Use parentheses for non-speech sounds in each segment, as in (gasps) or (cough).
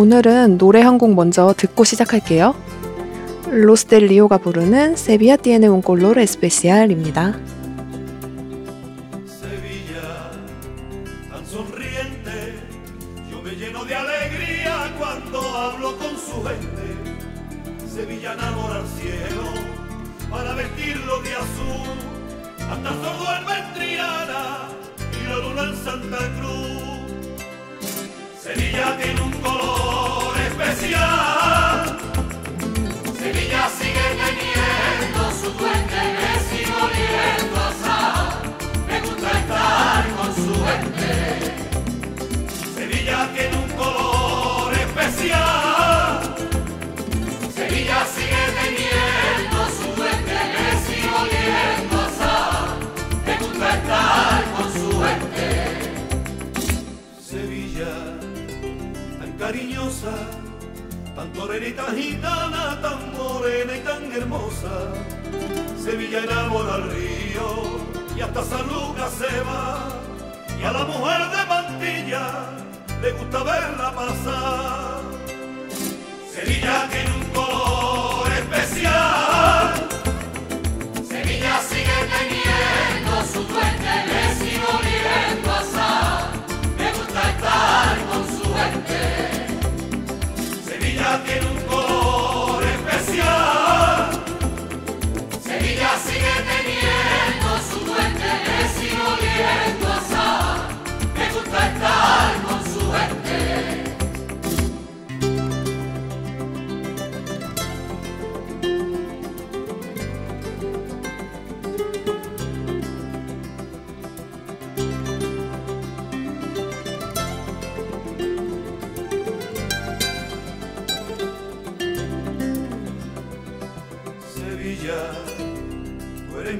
오늘은 노래 한 곡 먼저 듣고 시작할게요. 로스델 리오가 부르는 세비야 tiene un especial입니다.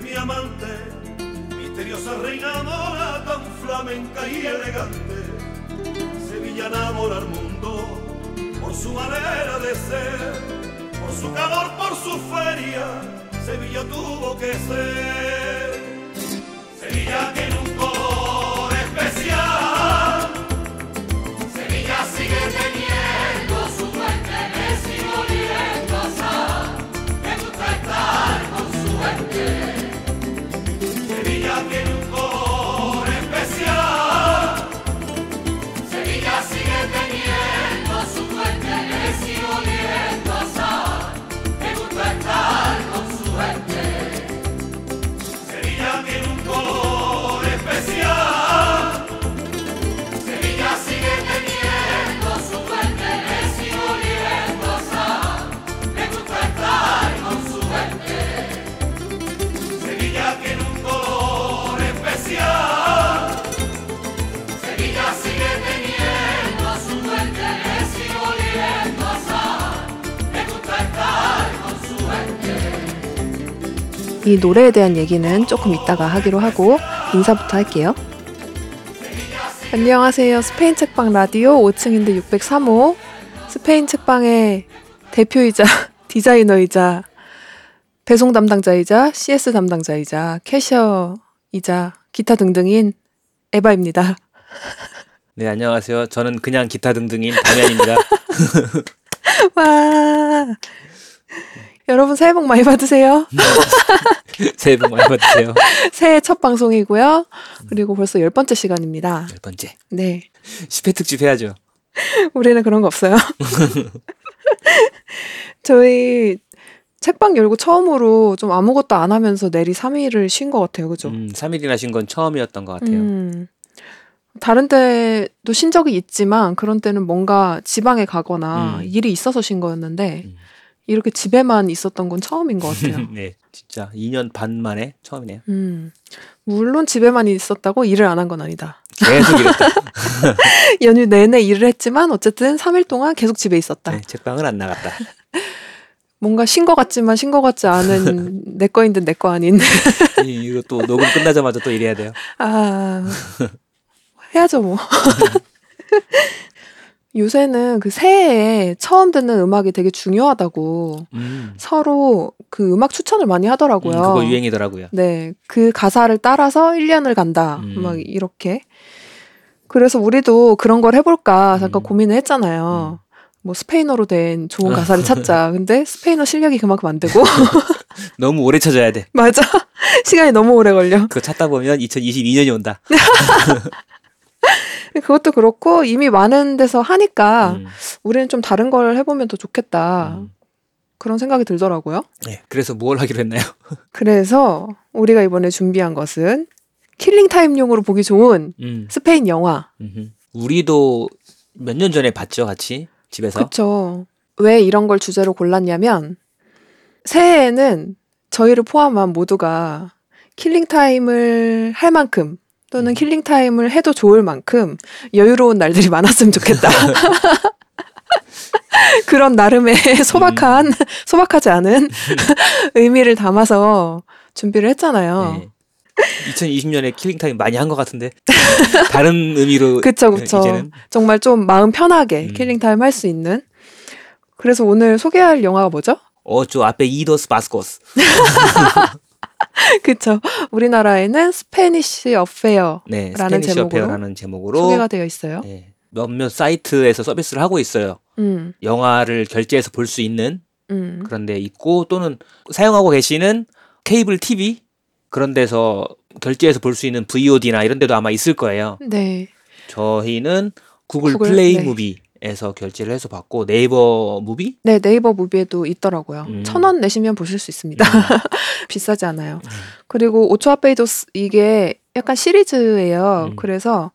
Mi amante, misteriosa reina mora, tan flamenca y elegante. Sevilla enamora al mundo por su manera de ser, por su calor, por su feria. Sevilla tuvo que ser. Sevilla tiene 이 노래에 대한 얘기는 조금 이따가 하기로 하고 인사부터 할게요. 안녕하세요. 스페인 책방 라디오 5층인데 603호 스페인 책방의 대표이자 (laughs) 디자이너이자 배송 담당자이자 CS 담당자이자 캐셔이자 기타 등등인 에바입니다. (laughs) 네, 안녕하세요. 저는 그냥 기타 등등인 담양입니다. (laughs) 와 여러분 새해 복 많이 받으세요. (laughs) 새해 복 많이 받으세요. (laughs) 새해 첫 방송이고요. 그리고 벌써 열 번째 시간입니다. 열 번째. 네. 10회 특집 해야죠. 우리는 그런 거 없어요. (laughs) 저희 책방 열고 처음으로 좀 아무것도 안 하면서 내리 3일을 쉰 것 같아요. 그죠? 음, 3일이나 쉰 건 처음이었던 것 같아요. 음. 다른 때도 쉰 적이 있지만 그런 때는 뭔가 지방에 가거나 음. 일이 있어서 쉰 거였는데 음. 이렇게 집에만 있었던 건 처음인 것 같아요. (laughs) 네, 진짜 2년 반 만에 처음이네요. 음. 물론 집에만 있었다고 일을 안 한 건 아니다. 계속 이랬다. (laughs) 연휴 내내 일을 했지만 어쨌든 3일 동안 계속 집에 있었다. 네, 책방을 안 나갔다. (laughs) 뭔가 신것 같지만 신것 같지 않은 내 거인 듯 내 거 아닌. 이- 이거 또 녹음 끝나자마자 또 일해야 돼요. 아 해야죠 뭐. 요새는 그 새해에 처음 듣는 음악이 되게 중요하다고 음, 서로 그 음악 추천을 많이 음, 하더라고요. 그거 유행이더라고요. 네, 그 가사를 따라서 1년을 간다. 음. 막 이렇게. 그래서 우리도 그런 걸 해볼까 잠깐 음. 고민을 했잖아요. 뭐 스페인어로 된 좋은 가사를 찾자. (laughs) 근데 스페인어 실력이 그만큼 안 되고 (laughs) 너무 오래 찾아야 돼. (laughs) 맞아. 시간이 너무 오래 걸려. 그거 찾다 보면 2022년이 온다. 그것도 그렇고 이미 많은 데서 하니까 음, 우리는 좀 다른 걸 해보면 더 좋겠다. 음. 그런 생각이 들더라고요. 네, 그래서 뭘 하기로 했나요? (laughs) 그래서 우리가 이번에 준비한 것은 killing time용으로 보기 좋은 음, 스페인 영화. 음흠. 우리도 몇 년 전에 봤죠, 같이 집에서. 그쵸. 왜 이런 걸 주제로 골랐냐면 새해에는 저희를 포함한 모두가 killing time을 할 만큼 또는 음. killing time을 해도 좋을 만큼 여유로운 날들이 (laughs) 많았으면 좋겠다. (laughs) 그런 나름의 (laughs) 소박한, 음. 소박하지 않은 의미를 담아서 준비를 했잖아요. 네. 2020년에 killing time 많이 한 것 같은데 다른 의미로 그쵸, 그쵸. 이제는 정말 좀 마음 편하게 음. killing time 할 수 있는. 그래서 오늘 소개할 영화가 뭐죠? Ocho Apellidos Vascos (laughs) 그쵸. 우리나라에는 Spanish Affair 네 라는 제목으로 Affair라는 제목으로 소개가 되어 있어요. 네, 몇몇 사이트에서 서비스를 하고 있어요. 음, 영화를 결제해서 볼 수 있는 음. 그런 데 있고 또는 사용하고 계시는 케이블 TV 그런 데서 결제해서 볼 수 있는 VOD나 이런 데도 아마 있을 거예요. 네. 저희는 Google, Google, Play 네. Movie 에서 결제를 해서 봤고 네이버 Movie 네, 네이버 Movie에도 있더라고요. 음. 천원 내시면 보실 수 있습니다. (laughs) 비싸지 않아요. 음. 그리고 Ocho Apellidos 이게 약간 시리즈예요. 음. 그래서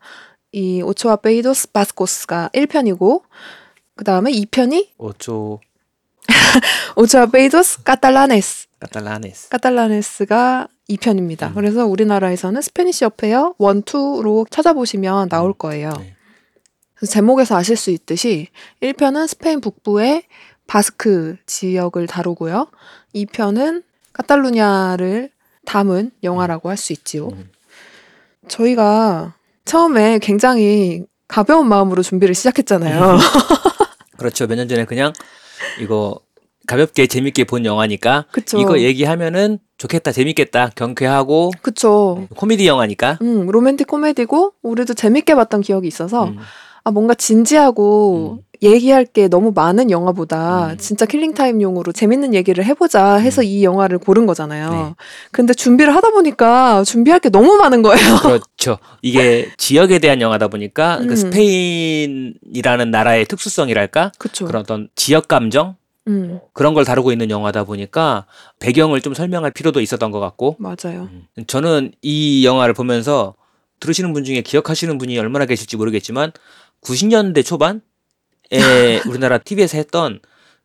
이 Ocho Apellidos Vascos가 1편이고 그 다음에 2편이 오초 (laughs) Ocho Apellidos Catalanes Catalanes Catalanes가 2편입니다. 음. 그래서 우리나라에서는 Spanish Affair 1, 2로 찾아보시면 나올 거예요. 네. 제목에서 아실 수 있듯이 1편은 스페인 북부의 바스크 지역을 다루고요. 2편은 카탈루냐를 담은 영화라고 할 수 있지요. 음. 저희가 처음에 굉장히 가벼운 마음으로 준비를 시작했잖아요. (laughs) 그렇죠. 몇 년 전에 그냥 이거 가볍게 재밌게 본 영화니까 그쵸. 이거 얘기하면은 좋겠다, 재밌겠다, 경쾌하고 그쵸. 코미디 영화니까. 음, 로맨틱 코미디고 우리도 재밌게 봤던 기억이 있어서 음, 아 뭔가 진지하고 음. 얘기할 게 너무 많은 영화보다 음. 진짜 killing time용으로 재밌는 얘기를 해보자 해서 음. 이 영화를 고른 거잖아요. 네. 근데 준비를 하다 보니까 준비할 게 너무 많은 거예요. (laughs) 그렇죠. 이게 지역에 대한 영화다 보니까 음. 그 스페인이라는 나라의 특수성이랄까 그쵸. 그런 어떤 지역 감정 음, 그런 걸 다루고 있는 영화다 보니까 배경을 좀 설명할 필요도 있었던 것 같고 맞아요. 음. 저는 이 영화를 보면서 들으시는 분 중에 기억하시는 분이 얼마나 계실지 모르겠지만 90년대 초반에 (laughs) 우리나라 TV에서 했던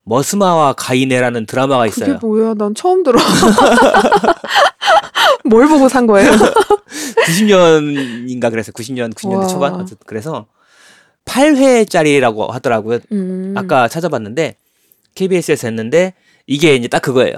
머스마와 가이네라는 드라마가 그게 있어요. 뭐야? 난 처음 들어. (laughs) 뭘 보고 산 거예요? (laughs) 90년인가 그래서 90년 90년대 와. 초반 어쨌든 그래서 8회짜리라고 하더라고요. 음, 아까 찾아봤는데 KBS에서 했는데 이게 이제 딱 그거예요.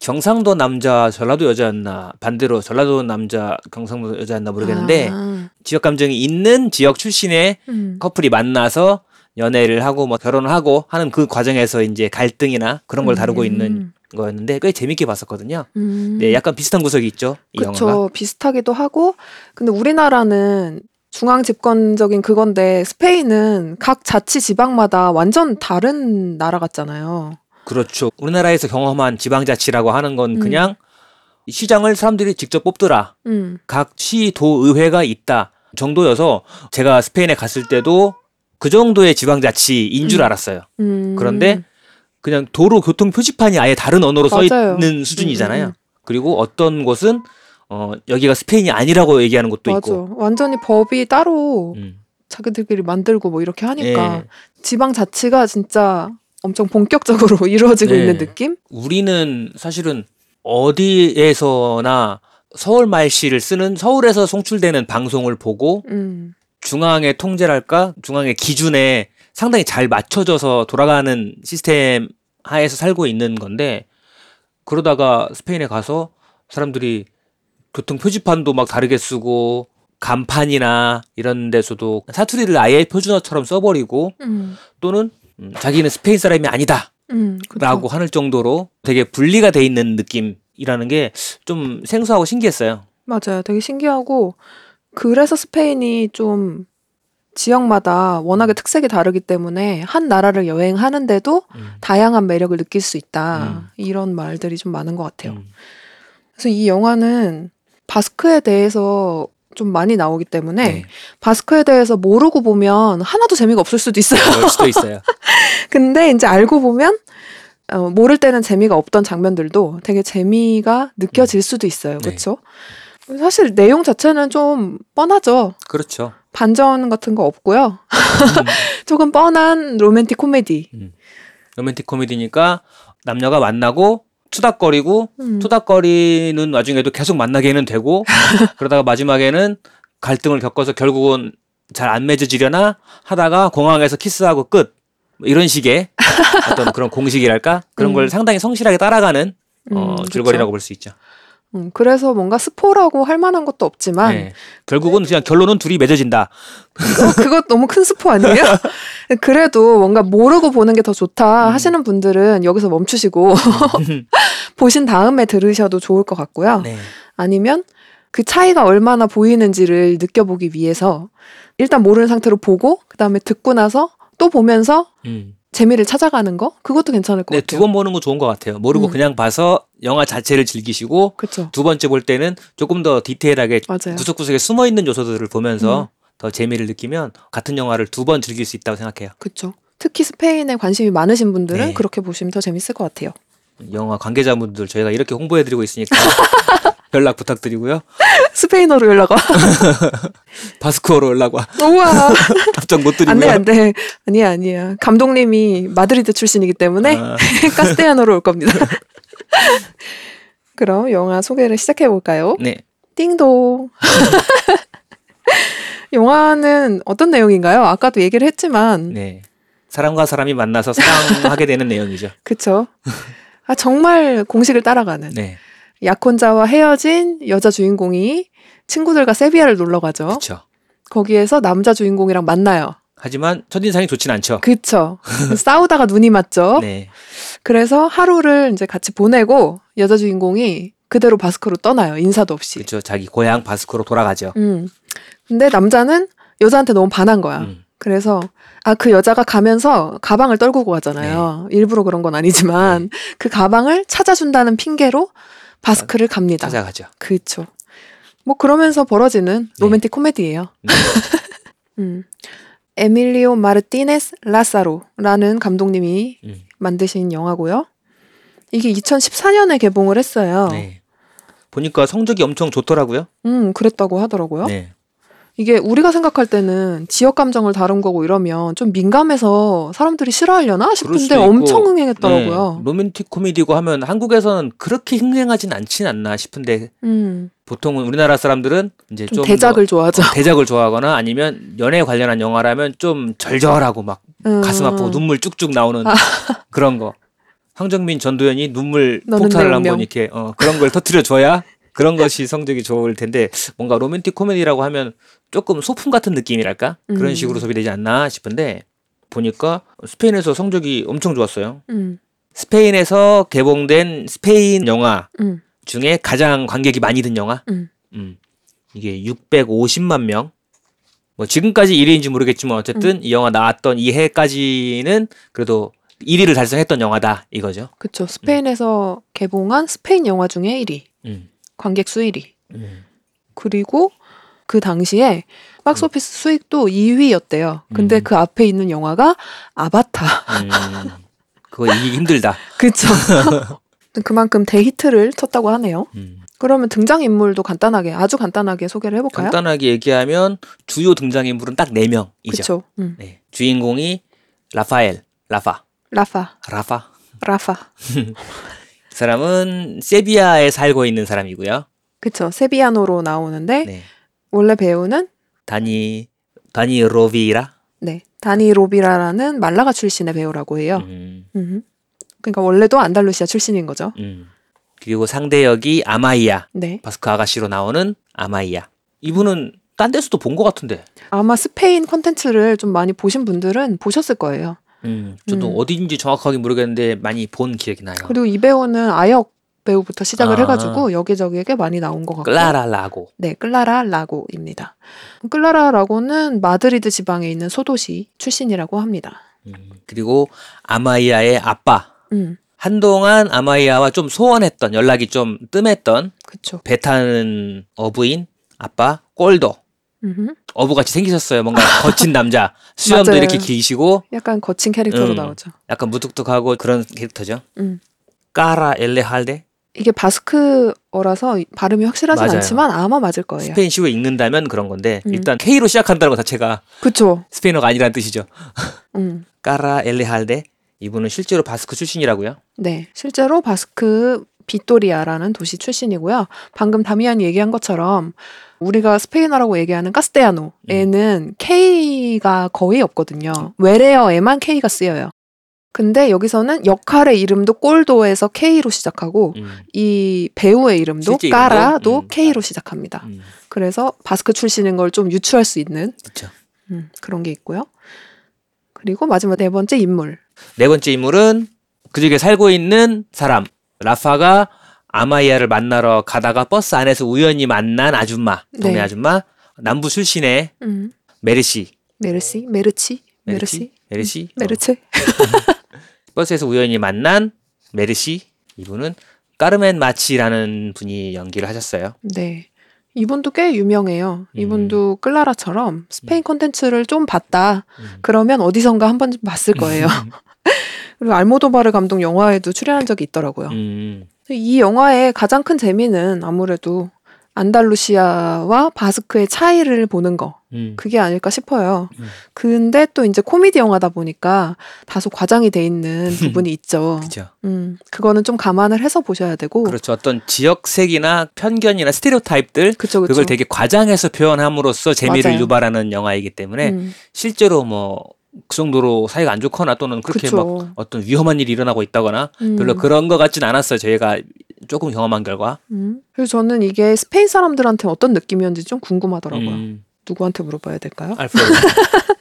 경상도 남자 전라도 여자였나 반대로 전라도 남자 경상도 여자였나 모르겠는데 아, 지역 감정이 있는 지역 출신의 음, 커플이 만나서 연애를 하고 뭐 결혼을 하고 하는 그 과정에서 이제 갈등이나 그런 걸 다루고 음, 있는 거였는데 꽤 재밌게 봤었거든요. 음. 네, 약간 비슷한 구석이 있죠. 이 그쵸. 영화가. 비슷하기도 하고, 근데 우리나라는 중앙 집권적인 그건데 스페인은 각 자치 지방마다 완전 다른 나라 같잖아요. 그렇죠. 우리나라에서 경험한 지방자치라고 하는 건 음. 그냥 시장을 사람들이 직접 뽑더라. 음, 각 시, 도, 의회가 있다 정도여서 제가 스페인에 갔을 때도 그 정도의 지방자치인 줄 음. 알았어요. 음. 그런데 그냥 도로 교통 표지판이 아예 다른 언어로 써 맞아요. 있는 수준이잖아요. 음. 그리고 어떤 곳은 어 여기가 스페인이 아니라고 얘기하는 곳도 맞아. 있고. 완전히 법이 따로 음. 자기들끼리 만들고 뭐 이렇게 하니까 예. 지방 자치가 진짜 엄청 본격적으로 (laughs) 이루어지고 네. 있는 느낌? 우리는 사실은 어디에서나 서울 말씨를 쓰는 서울에서 송출되는 방송을 보고 음, 중앙의 통제랄까 중앙의 기준에 상당히 잘 맞춰져서 돌아가는 시스템 하에서 살고 있는 건데 그러다가 스페인에 가서 사람들이 교통 표지판도 막 다르게 쓰고 간판이나 이런 데서도 사투리를 아예 표준어처럼 써버리고 음, 또는 음, 자기는 스페인 사람이 아니다라고 음, 그쵸. 할 정도로 되게 분리가 돼 있는 느낌이라는 게 좀 생소하고 신기했어요. 맞아요. 되게 신기하고 그래서 스페인이 좀 지역마다 워낙에 특색이 다르기 때문에 한 나라를 여행하는데도 음. 다양한 매력을 느낄 수 있다. 음. 이런 말들이 좀 많은 것 같아요. 음. 그래서 이 영화는 바스크에 대해서 좀 많이 나오기 때문에 네. 바스크에 대해서 모르고 보면 하나도 재미가 없을 수도 있어요. 그럴 수도 있어요. (laughs) 근데 이제 알고 보면 어, 모를 때는 재미가 없던 장면들도 되게 재미가 느껴질 수도 있어요. 네. 그렇죠? 사실 내용 자체는 좀 뻔하죠. 그렇죠. 반전 같은 거 없고요. 음. (laughs) 조금 뻔한 로맨틱 코미디. 로맨틱 코미디니까 남녀가 만나고 투닥거리고 음. 투닥거리는 와중에도 계속 만나게는 되고 (laughs) 그러다가 마지막에는 갈등을 겪어서 결국은 잘 안 맺어지려나 하다가 공항에서 키스하고 끝. 뭐 이런 식의 (laughs) 어떤 그런 공식이랄까 그런 음. 걸 상당히 성실하게 따라가는 어, 음, 줄거리라고 볼 수 있죠. 음, 그래서 뭔가 스포라고 할 만한 것도 없지만 네. 결국은 그냥 결론은 둘이 맺어진다. 어, 그거 너무 큰 스포 아니에요? (laughs) 그래도 뭔가 모르고 보는 게 더 좋다 음. 하시는 분들은 여기서 멈추시고 (laughs) 보신 다음에 들으셔도 좋을 것 같고요. 네. 아니면 그 차이가 얼마나 보이는지를 느껴보기 위해서 일단 모르는 상태로 보고 그다음에 듣고 나서 또 보면서 음. 재미를 찾아가는 거 그것도 괜찮을 것 네, 같아요. 두 번 보는 거 좋은 것 같아요. 모르고 음. 그냥 봐서 영화 자체를 즐기시고 그렇죠. 두 번째 볼 때는 조금 더 디테일하게 맞아요. 구석구석에 숨어 있는 요소들을 보면서 음. 더 재미를 느끼면 같은 영화를 두 번 즐길 수 있다고 생각해요. 그렇죠. 특히 스페인에 관심이 많으신 분들은 네. 그렇게 보시면 더 재밌을 것 같아요. 영화 관계자분들 저희가 이렇게 홍보해드리고 있으니까 (laughs) 연락 부탁드리고요. 스페인어로 연락 와. (laughs) 바스크어로 연락 와. 우와. (laughs) 답장 못 드리고요. 안돼 안돼. 아니야 아니야. 감독님이 마드리드 출신이기 때문에 아, castellano로 올 겁니다. 그럼 영화 소개를 시작해 볼까요? 네. 띵동. 영화는 어떤 내용인가요? 아까도 얘기를 했지만, 네. 사람과 사람이 만나서 사랑하게 되는 내용이죠. (laughs) 그쵸? 아, 정말 공식을 따라가는. 네. 약혼자와 헤어진 여자 주인공이 친구들과 세비야를 놀러 가죠. 그렇죠. 거기에서 남자 주인공이랑 만나요. 하지만 첫인상이 좋진 않죠. 그쵸? (laughs) 싸우다가 눈이 맞죠? 네. 그래서 하루를 이제 같이 보내고 여자 주인공이 그대로 바스크로 떠나요. 인사도 없이. 그렇죠. 자기 고향 바스크로 돌아가죠. 음. 근데 남자는 여자한테 너무 반한 거야. 음. 그래서 아 그 여자가 가면서 가방을 떨구고 가잖아요. 일부러 그런 건 아니지만 그 가방을 찾아준다는 핑계로 바스크를 갑니다. 찾아가죠. 그렇죠. 뭐 그러면서 벌어지는 네. 로맨틱 코미디예요. 네. (laughs) 음. 에밀리오 마르티네스 라사로라는 감독님이 음. 만드신 영화고요. 이게 2014년에 개봉을 했어요. 네. 보니까 성적이 엄청 좋더라고요. 음, 그랬다고 하더라고요. 네. 이게 우리가 생각할 때는 지역 감정을 다룬 거고 이러면 좀 민감해서 사람들이 싫어하려나 싶은데 엄청 흥행했더라고요. 네. 로맨틱 코미디고 하면 한국에서는 그렇게 흥행하진 않진 않나 싶은데 음, 보통은 우리나라 사람들은 이제 좀 좀 대작을 좋아하죠. 더 대작을 좋아하거나 아니면 연애 관련한 영화라면 좀 절절하고 막 음. 가슴 아프고 눈물 쭉쭉 나오는 아. (laughs) 그런 거. 황정민, 전도연이 눈물 폭탄을 내 한번. 이렇게 어, 그런 걸 터트려 줘야 그런 (laughs) 것이 성적이 좋을 텐데 뭔가 로맨틱 코미디라고 하면 조금 소품 같은 느낌이랄까 그런 음. 식으로 소비되지 않나 싶은데 보니까 스페인에서 성적이 엄청 좋았어요. 음, 스페인에서 개봉된 스페인 영화 음, 중에 가장 관객이 많이 든 영화. 음. 음. 이게 650만 명. 뭐 지금까지 1위인지 모르겠지만 어쨌든 음. 이 영화 나왔던 이 해까지는 그래도 1위를 달성했던 영화다 이거죠. 그쵸. 스페인에서 개봉한 스페인 영화 중에 1위. 음. 관객 수 1위. 음. 그리고 그 당시에 박스오피스 수익도 2위였대요. 근데 음. 그 앞에 있는 영화가 아바타. 음. 그거 이기기 힘들다. (laughs) 그쵸. 그만큼 대히트를 쳤다고 하네요. 음. 그러면 등장인물도 간단하게, 아주 간단하게 소개를 해볼까요? 간단하게 얘기하면 주요 등장인물은 딱 4명이죠. 그쵸. 음. 네. 주인공이 라파엘, 라파, 라파, 라파. 라파. (laughs) 이 사람은 세비야에 살고 있는 사람이고요. 그쵸. 세비야노로 나오는데, 네. 원래 배우는, 다니 다니 로비라. 네, 다니 로비라라는 말라가 출신의 배우라고 해요. 음. 음. 그러니까 원래도 안달루시아 출신인 거죠. 음. 그리고 상대 역이 아마이야. 네. 바스크 아가씨로 나오는 아마이야. 이분은 딴 데서도 본 것 같은데. 아마 스페인 콘텐츠를 좀 많이 보신 분들은 보셨을 거예요. 음, 저도 음. 어디인지 정확하게 모르겠는데 많이 본 기억이 나요. 그리고 이 배우는 아역 배우부터 시작을 아. 해가지고 여기저기에 많이 나온 것 같고. 클라라 라고. 네, 클라라 라고입니다. 클라라 라고는 마드리드 지방에 있는 소도시 출신이라고 합니다. 음, 그리고 아마이아의 아빠. 음, 한동안 아마이아와 좀 소원했던 연락이 좀 뜸했던 그쵸. 배 타는 어부인 아빠 꼴도 음흠. 어부같이 생기셨어요. 뭔가 (laughs) 거친 남자. 수염도. 이렇게 기시고 약간 거친 캐릭터로 음. 나오죠. 약간 무뚝뚝하고 그런 캐릭터죠. 음. 까라 엘레할데 이게 바스크어라서 발음이 확실하진 맞아요. 않지만 아마 맞을 거예요. 스페인식으로 읽는다면 그런 건데 음. 일단 K로 시작한다는 것 자체가 그쵸. 스페인어가 아니라는 뜻이죠. (laughs) 음. 까라 엘레할데 이분은 실제로 바스크 출신이라고요. 네. 실제로 바스크 비토리아라는 도시 출신이고요. 방금 다미안이 얘기한 것처럼 우리가 스페인어라고 얘기하는 카스테아노에는 K가 거의 없거든요. 외래어에만 K가 쓰여요. 근데 여기서는 역할의 이름도 꼴도에서 K로 시작하고 음. 이 배우의 이름도? 까라도 음. K로 시작합니다. 음. 그래서 바스크 출신인 걸 좀 유추할 수 있는. 음, 그런 게 있고요. 그리고 마지막 네 번째 인물. 네 번째 인물은 그 지역에 살고 있는 사람 라파가 아마이아를 만나러 가다가 버스 안에서 우연히 만난 아줌마 동네 네. 아줌마 남부 출신의 음, 메르시 메르시, 메르치, 메르시, 메르 시 어, 메르체. 버스에서 우연히 만난 메르시 이분은 까르멘 마치라는 분이 연기를 하셨어요. 네. 이분도 꽤 유명해요. 음. 이분도 클라라처럼 스페인 콘텐츠를 좀 봤다. 음. 그러면 어디선가 한 번쯤 봤을 거예요. (laughs) 그리고 알모도바르 감독 영화에도 출연한 적이 있더라고요. 음, 이 영화의 가장 큰 재미는 아무래도 안달루시아와 바스크의 차이를 보는 거. 음. 그게 아닐까 싶어요. 음. 근데 또 이제 코미디 영화다 보니까 다소 과장이 돼 있는 (laughs) 부분이 있죠. 그렇죠. 음, 그거는 좀 감안을 해서 보셔야 되고. 그렇죠. 어떤 지역색이나 편견이나 스테레오타입들 그쵸, 그쵸. 그걸 되게 과장해서 표현함으로써 재미를 맞아요. 유발하는 영화이기 때문에 음, 실제로 뭐그 정도로 사이가 안 좋거나 또는 그렇게 그쵸. 막 어떤 위험한 일이 일어나고 있다거나 음, 별로 그런 것 같진 않았어요. 저희가 조금 경험한 결과. 음. 그래서 저는 이게 스페인 사람들한테 어떤 느낌이었는지 좀 궁금하더라고요. 음, 누구한테 물어봐야 될까요? 알프레도. (laughs)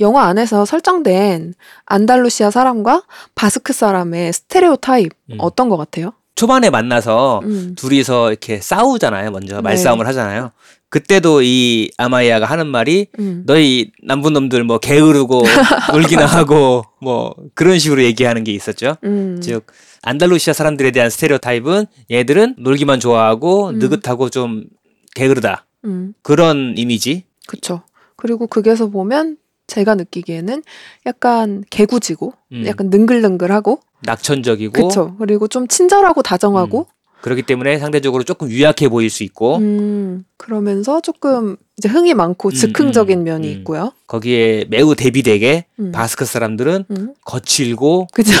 영화 안에서 설정된 안달루시아 사람과 바스크 사람의 스테레오 타입 음. 어떤 것 같아요? 초반에 만나서 음. 둘이서 이렇게 싸우잖아요. 먼저 네. 말싸움을 하잖아요. 그때도 이 아마이아가 하는 말이 음. 너희 남부 놈들 뭐 게으르고 (laughs) 놀기나 하고 뭐 그런 식으로 얘기하는 게 있었죠. 음. 즉 안달루시아 사람들에 대한 스테레오 타입은 얘들은 놀기만 좋아하고 음. 느긋하고 좀 게으르다 음. 그런 이미지. 그쵸. 그리고 극에서 보면 제가 느끼기에는 약간 개구지고 음. 약간 능글능글하고 낙천적이고 그쵸. 그리고 좀 친절하고 다정하고 그렇기 때문에 상대적으로 조금 유약해 보일 수 있고 음, 그러면서 조금 이제 흥이 많고 음, 즉흥적인 음, 면이 음. 있고요. 거기에 매우 대비되게 음. 바스크 사람들은 음. 거칠고 (laughs) 그죠.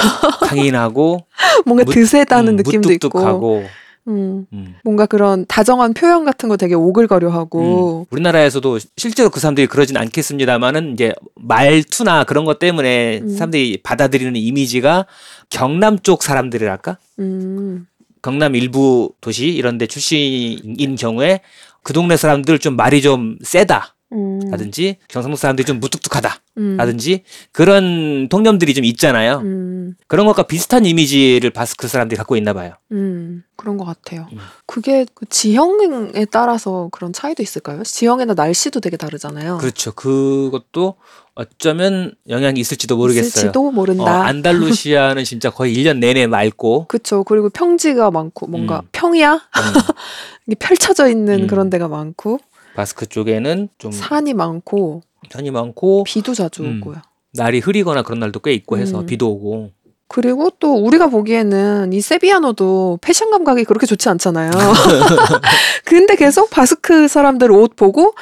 강인하고 뭔가 무- 드세다는 음, 느낌도 있고. 무뚝뚝하고 음, 음. 뭔가 그런 다정한 표현 같은 거 되게 오글거려하고. 음. 우리나라에서도 실제로 그 사람들이 그러진 않겠습니다만은 이제 말투나 그런 것 때문에 음. 사람들이 받아들이는 이미지가 경남 쪽 사람들이랄까? 음, 경남 일부 도시 이런 데 출신인 경우에 그 동네 사람들 좀 말이 좀 세다. 음, 라든지 경상도 사람들이 좀 무뚝뚝하다. 음, 라든지 그런 통념들이 좀 있잖아요. 음, 그런 것과 비슷한 이미지를 바스크 사람들이 갖고 있나 봐요. 음, 그런 것 같아요. 음. 그게 그 지형에 따라서 그런 차이도 있을까요? 지형이나 날씨도 되게 다르잖아요. 그렇죠. 그것도 어쩌면 영향이 있을지도 모르겠어요. 있을지도 어, 모른다. 안달루시아는 진짜 거의 1년 내내 맑고 (laughs) 그쵸. 그리고 평지가 많고 뭔가 음. 평이야? 음, (laughs) 이게 펼쳐져 있는 음. 그런 데가 많고 바스크 쪽에는 좀 산이 많고 산이 많고 비도 자주 음. 오고요. 날이 흐리거나 그런 날도 꽤 있고 해서 음. 비도 오고 그리고 또 우리가 보기에는 이 세비야노도 패션 감각이 그렇게 좋지 않잖아요. (laughs) (laughs) 근데 계속 바스크 사람들 옷 보고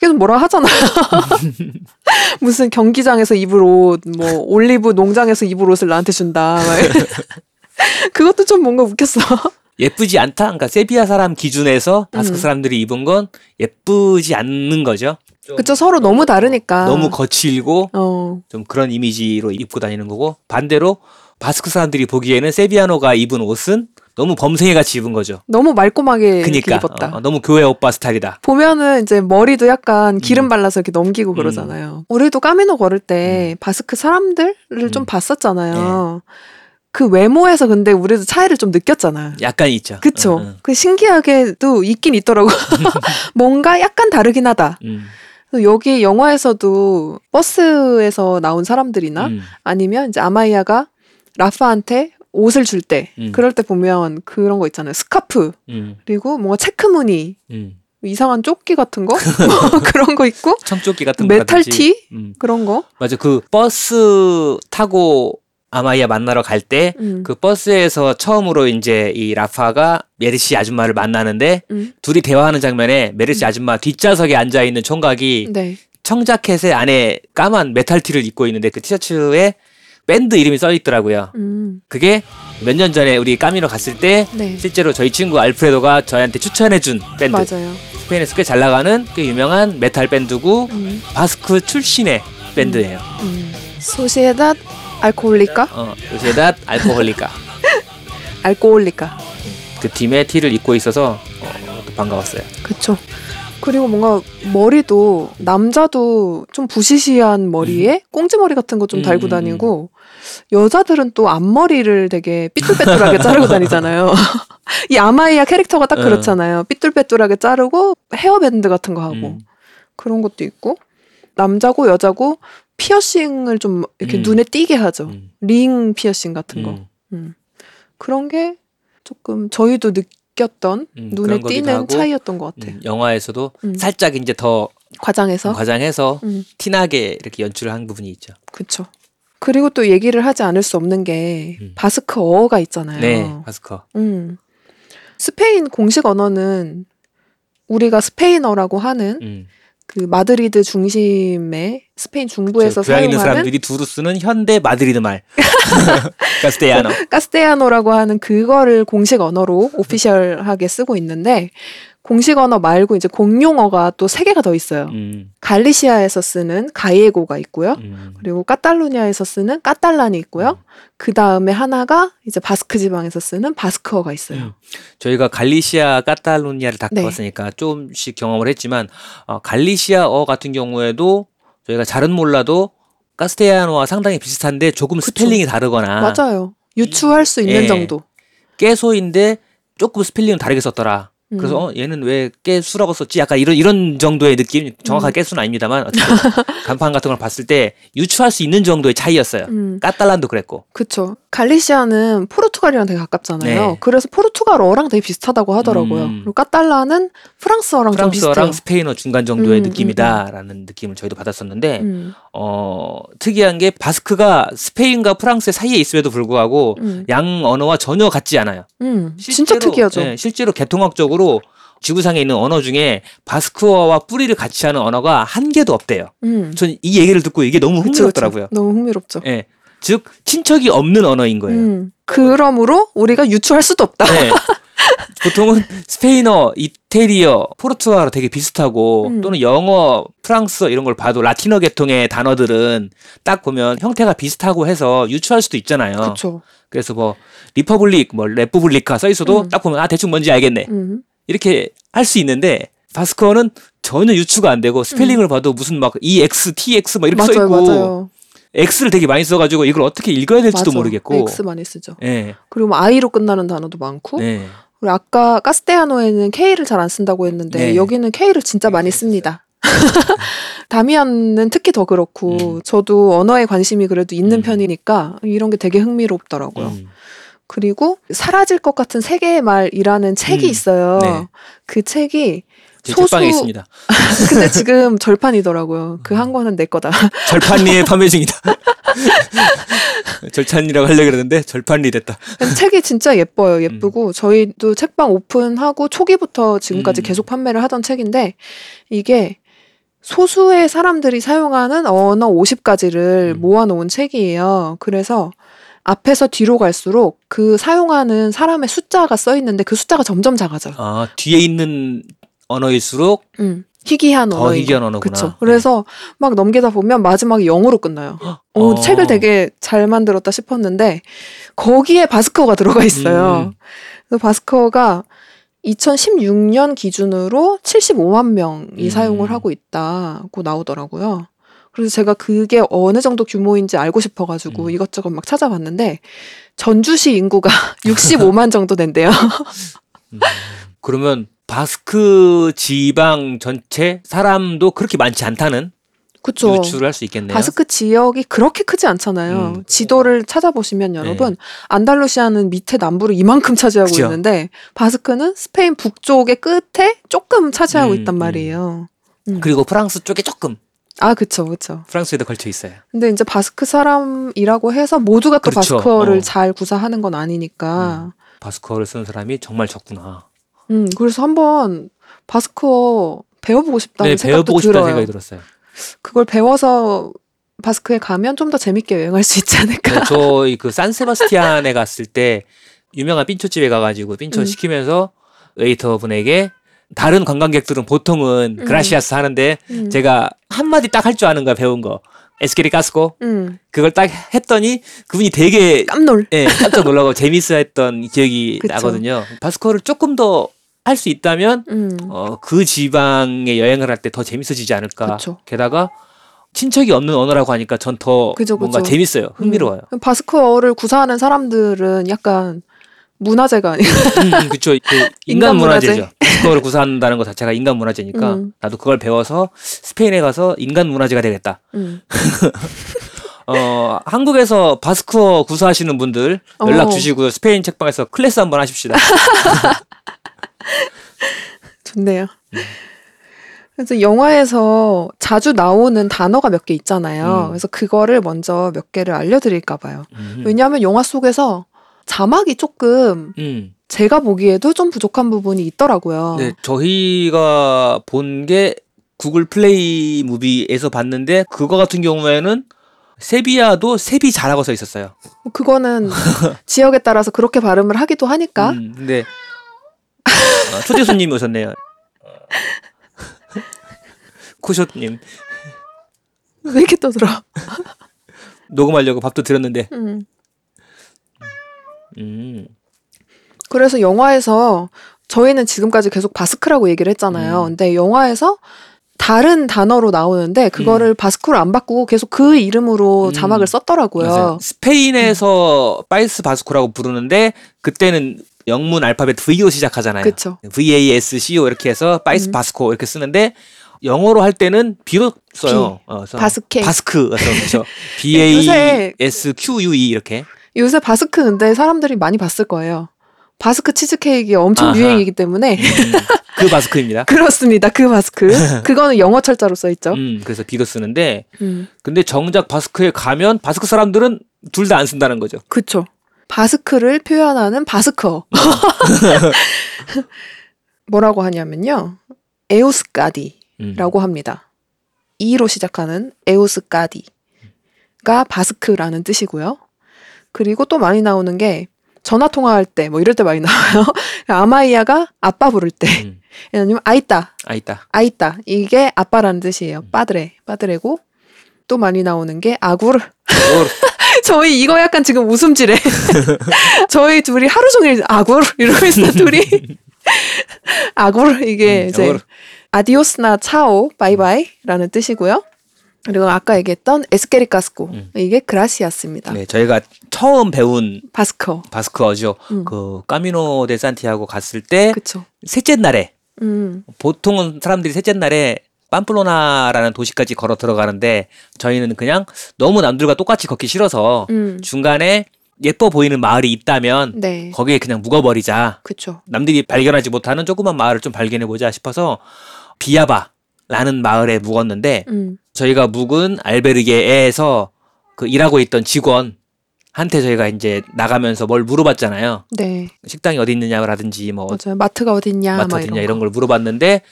계속 뭐라 하잖아요. (laughs) 무슨 경기장에서 입을 옷, 뭐 올리브 농장에서 입을 옷을 나한테 준다. 그것도 좀 뭔가 웃겼어. 예쁘지 않다. 그러니까 세비야 사람 기준에서 바스크 음. 사람들이 입은 건 예쁘지 않는 거죠. 좀 그쵸 서로 너무 다르니까. 너무 거칠고 어, 좀 그런 이미지로 입고 다니는 거고 반대로 바스크 사람들이 보기에는 세비야노가 입은 옷은 너무 범생이 같이 입은 거죠. 너무 말끔하게 그니까 입었다. 어, 어, 너무 교회 오빠 스타일이다. 보면은 이제 머리도 약간 기름 음. 발라서 이렇게 넘기고 그러잖아요. 우리도 까미노 걸을 때 바스크 사람들을 좀 음. 봤었잖아요. 그 외모에서 근데 우리도 차이를 좀 느꼈잖아요. 약간 있죠. 그쵸? 응, 응. 그 신기하게도 있긴 있더라고. (laughs) (laughs) 뭔가 약간 다르긴 하다. 음, 여기 영화에서도 버스에서 나온 사람들이나 음, 아니면 이제 아마이아가 라파한테 옷을 줄 때 음. 그럴 때 보면 그런 거 있잖아요. 스카프 음, 그리고 뭔가 체크 무늬 음. 이상한 조끼 같은 거 (laughs) 그런 거 있고 청조끼 같은 메탈. 티 음. 그런 거. 맞아. 그 버스 타고 아마이아 만나러 갈 때그 음. 버스에서 처음으로 이제 이 라파가 메르시 아줌마를 만나는데 음. 둘이 대화하는 장면에 메르시 아줌마 뒷좌석에 앉아 있는 총각이 네. 청자켓에 안에 까만 메탈 티를 입고 있는데 그 티셔츠에 밴드 이름이 써 있더라고요. 음. 그게 몇 년 전에 우리 Camino 갔을 때 네. 실제로 저희 친구 알프레도가 저희한테 추천해준 밴드 맞아요. 스페인에서 꽤 잘 나가는 꽤 유명한 메탈 밴드고 음. 바스크 출신의 밴드예요. 음. Soziedad Alkoholika? 어, Soziedad Alkoholika (laughs) Alkoholika. 그 팀의 티를 입고 있어서 어, 또 반가웠어요. 그쵸. 그리고 뭔가 머리도 남자도 좀 부시시한 머리에 꽁지머리 같은 거좀 음, 달고 음, 다니고 여자들은 또 앞머리를 되게 삐뚤빼뚤하게 (laughs) 자르고 다니잖아요. (laughs) 이 아마이아 캐릭터가 딱 어. 그렇잖아요. 삐뚤빼뚤하게 자르고 헤어밴드 같은 거 하고 음. 그런 것도 있고 남자고 여자고 피어싱을 좀 이렇게 음. 눈에 띄게 하죠. 음. 링 피어싱 같은 거. 음. 음. 그런 게 조금 저희도 느꼈던 음, 눈에 띄는 차이였던 것 같아요. 음, 영화에서도 음. 살짝 이제 더 과장해서. 과장해서 음, 티나게 이렇게 연출을 한 부분이 있죠. 그쵸. 그리고 또 얘기를 하지 않을 수 없는 게 음. 바스크 어가 있잖아요. 네, 바스커. 음. 스페인 공식 언어는 우리가 스페인어라고 하는 음. 그 마드리드 중심의 스페인 중부에서 저 교양 있는 사용하는 사람들이 두루 쓰는 현대 마드리드 말. (laughs) castellano. castellano라고 하는 그거를 공식 언어로 official하게 쓰고 있는데 공식 언어 말고 이제 공용어가 또 세 개가 더 있어요. 음, 갈리시아에서 쓰는 가이에고가 있고요. 음. 그리고 까탈루냐에서 쓰는 catalán이 있고요. 그 다음에 하나가 이제 바스크 지방에서 쓰는 바스크어가 있어요. 음. 저희가 갈리시아, 까탈루니아를 다 네. 가봤으니까 조금씩 경험을 했지만 어, 갈리시아어 같은 경우에도 저희가 잘은 몰라도 castellano와 상당히 비슷한데 조금 그쵸. 스펠링이 다르거나 맞아요. 유추할 수 있는 예. 정도. queso인데 조금 스펠링은 다르게 썼더라. 음. 그래서 어, 얘는 왜 깨수라고 썼지? 약간 이런 이런 정도의 느낌. 정확하게 깨수는 아닙니다만 (laughs) 간판 같은 걸 봤을 때 유추할 수 있는 정도의 차이였어요. 음, catalán도 그랬고. 그쵸. 갈리시아는 포르투갈이랑 되게 가깝잖아요. 네. 그래서 포르투갈어랑 되게 비슷하다고 하더라고요. 음. 그리고 catalán은 프랑스어랑 좀 비슷해요. 프랑스어랑 스페인어 중간 정도의 음, 느낌이다라는 느낌을 저희도 받았었는데 음, 어 특이한 게 바스크가 스페인과 프랑스 사이에 있음에도 불구하고 음, 양 언어와 전혀 같지 않아요. 음. 진짜 실제로, 특이하죠. 예, 실제로 계통학적으로 지구상에 있는 언어 중에 바스크어와 뿌리를 같이 하는 언어가 한 개도 없대요. 음. 전 이 얘기를 듣고 이게 너무 그쵸, 흥미롭더라고요. 그쵸. 너무 흥미롭죠. 예. 즉 친척이 없는 언어인 거예요. 음. 그러므로 우리가 유추할 수도 없다. 네. (laughs) 보통은 스페인어, 이태리어, 포르투갈어 되게 비슷하고 음. 또는 영어, 프랑스어 이런 걸 봐도 라틴어 계통의 단어들은 딱 보면 형태가 비슷하고 해서 유추할 수도 있잖아요. 그렇죠. 그래서 뭐 republic, 뭐 república 써 있어도 음. 딱 보면 아 대충 뭔지 알겠네. 음. 이렇게 할 수 있는데 바스크어는 전혀 유추가 안 되고 스펠링을 봐도 무슨 막 EX, TX 막 이렇게 써 음. 맞아요, 있고 맞아요. X를 되게 많이 써가지고 이걸 어떻게 읽어야 될지도 맞아. 모르겠고. X 많이 쓰죠. 예. 그리고 뭐 I로 끝나는 단어도 많고. 네. 그리고 아까 카스테아노에는 K를 잘 안 쓴다고 했는데 네. 여기는 K를 진짜 많이 씁니다. (laughs) 다미안은 특히 더 그렇고 음. 저도 언어에 관심이 그래도 있는 음. 편이니까 이런 게 되게 흥미롭더라고요. 음. 그리고 사라질 것 같은 세계의 말이라는 책이 음. 있어요. 네. 그 책이 제 소수- 책방에 있습니다. (laughs) 근데 지금 (laughs) 절판이더라고요. 그 한 권은 내 거다. (laughs) 절판리에 판매 중이다. 절찬리라고 하려고 그랬는데 절판리 됐다. 책이 진짜 예뻐요. 예쁘고 저희도 책방 오픈하고 초기부터 지금까지 음. 계속 판매를 하던 책인데 이게 소수의 사람들이 사용하는 언어 50가지를 음. 모아놓은 책이에요. 그래서 앞에서 뒤로 갈수록 그 사용하는 사람의 숫자가 써 있는데 그 숫자가 점점 작아져요. 아 뒤에 있는 언어일수록 음. 희귀한 더 언어. 희귀한 언어구나. 그쵸. 그래서 막 넘기다 보면 마지막에 영어로 끝나요. 오, (gasps) 어. 책을 되게 잘 만들었다 싶었는데 거기에 바스커가 들어가 있어요. 음. 그 바스커가 2016년 기준으로 75만 명이 음. 사용을 하고 있다고 나오더라고요. 그래서 제가 그게 어느 정도 규모인지 알고 싶어가지고 음. 이것저것 막 찾아봤는데 전주시 인구가 (laughs) 65만 (laughs) 정도 된대요. 그러면 바스크 지방 전체 사람도 그렇게 많지 않다는 그쵸. 유추를 할 수 있겠네요. 바스크 지역이 그렇게 크지 않잖아요. 음. 지도를 찾아보시면 여러분 안달루시아는 밑에 남부를 이만큼 차지하고 그죠. 있는데 바스크는 스페인 북쪽의 끝에 조금 차지하고 음, 있단 음. 말이에요. 음. 그리고 프랑스 쪽에 조금 아, 그쵸, 그쵸. 프랑스에도 걸쳐 있어요. 근데 이제 바스크 사람이라고 해서 모두가 또 그렇죠. 바스크어를 어. 잘 구사하는 건 아니니까. 바스크어를 쓰는 사람이 정말 적구나. 음, 그래서 한번 바스크어 배워보고 싶다는 네, 생각도 배워보고 싶다는 들어요. 생각이 들었어요. 그걸 배워서 바스크에 가면 좀 더 재밌게 여행할 수 있지 않을까. 네, 저희 그 산세바스티안에 갔을 때 유명한 pintxo집에 가가지고 pintxo 음. 시키면서 웨이터 분에게 다른 관광객들은 보통은 음. gracias 하는데 음. 제가 한마디 딱 할 줄 아는 거야 배운 거 eskerrik asko 음, 그걸 딱 했더니 그분이 되게 깜놀. 예, 깜짝 놀라고 (laughs) 재밌어 했던 기억이 그쵸. 나거든요. 바스코를 조금 더 할 수 있다면 음. 어, 그 지방에 여행을 할 때 더 재밌어지지 않을까. 그쵸. 게다가 친척이 없는 언어라고 하니까 전 더 뭔가. 재밌어요. 흥미로워요. 음. 바스크어를 구사하는 사람들은 약간 문화재가 아니에요. 음, 음, 그쵸. 그 (laughs) 인간, 인간 문화재. 문화재죠. 바스코를 구사한다는 것 자체가 인간 문화재니까 음. 나도 그걸 배워서 스페인에 가서 인간 문화재가 되겠다. 음. (laughs) 어, 한국에서 바스크어 구사하시는 분들 연락 어. 주시고요. 스페인 책방에서 클래스 한번 하십시다. (laughs) 좋네요. 그래서 영화에서 자주 나오는 단어가 몇 개 있잖아요. 음. 그래서 그거를 먼저 몇 개를 알려드릴까 봐요. 음. 왜냐하면 영화 속에서 자막이 조금 음. 제가 보기에도 좀 부족한 부분이 있더라고요. 네, 저희가 본 게 구글 플레이 무비에서 봤는데 그거 같은 경우에는 세비야도 세비 잘하고 써 있었어요. 뭐 그거는 (laughs) 지역에 따라서 그렇게 발음을 하기도 하니까 음, 근데 어, 초대 손님이 오셨네요. 어, (laughs) 코숏님 왜 이렇게 떠들어? 녹음하려고 밥도 드렸는데, 음. 음, 그래서 영화에서 저희는 지금까지 계속 바스크라고 얘기를 했잖아요. 음. 근데 영화에서 다른 단어로 나오는데 그거를 바스크로 안 바꾸고 계속 그 이름으로 음. 자막을 썼더라고요. 맞아요. 스페인에서 País Vasco라고 부르는데 그때는 영문 알파벳 V로 시작하잖아요. 그쵸. V A S C O 이렇게 해서 País 음. Vasco 이렇게 쓰는데 영어로 할 때는 B로 써요. 어, 바스케. 바스크 (laughs) 그래서 B A S Q U E 이렇게. 요새 바스크 근데 사람들이 많이 봤을 거예요. 바스크 치즈케이크 엄청 아하. 유행이기 때문에 음, 그 바스크입니다. (laughs) 그렇습니다. 그 바스크. (laughs) 그거는 영어 철자로 써 있죠. 음, 그래서 B로 쓰는데 음. 근데 정작 바스크에 가면 바스크 사람들은 둘 다 안 쓴다는 거죠. 그쵸. 바스크를 표현하는 바스커. (laughs) 뭐라고 하냐면요. 에우스까디라고 음. 합니다. 이로 시작하는 에우스까디가 바스크라는 뜻이고요. 그리고 또 많이 나오는 게 전화 통화할 때 뭐 이럴 때 많이 나와요. (laughs) 아마이야가 아빠 부를 때 음. (laughs) 아니면 아이따 아 있다. 아이따 이게 아빠라는 뜻이에요. 음. padre padre고 또 많이 나오는 게 agur 어, (laughs) 저희 이거 약간 지금 웃음질해. 저희 둘이 하루 종일 agur 이러고 있어 둘이. agur 이게 음, 이제. adiós나 chao 바이바이라는 뜻이고요. 그리고 아까 얘기했던 eskerrik asko 음. 이게 gracias입니다. 네, 저희가 처음 배운 바스커. 바스크어죠. 음. 그 까미노 데 산티아고 갔을 때 그쵸. 셋째 날에 음. 보통은 사람들이 셋째 날에 빰플로나라는 도시까지 걸어 들어가는데 저희는 그냥 너무 남들과 똑같이 걷기 싫어서 음. 중간에 예뻐 보이는 마을이 있다면 네. 거기에 그냥 묵어버리자. 그쵸. 남들이 발견하지 못하는 조그만 마을을 좀 발견해 보자 싶어서 비아바 라는 마을에 묵었는데 음. 저희가 묵은 알베르게에서 그 일하고 있던 직원 한테 저희가 이제 나가면서 뭘 물어봤잖아요. 네. 식당이 어디 있느냐라든지 뭐 맞아요. 마트가 어딨냐 마트 막 어디냐 이런. 걸 물어봤는데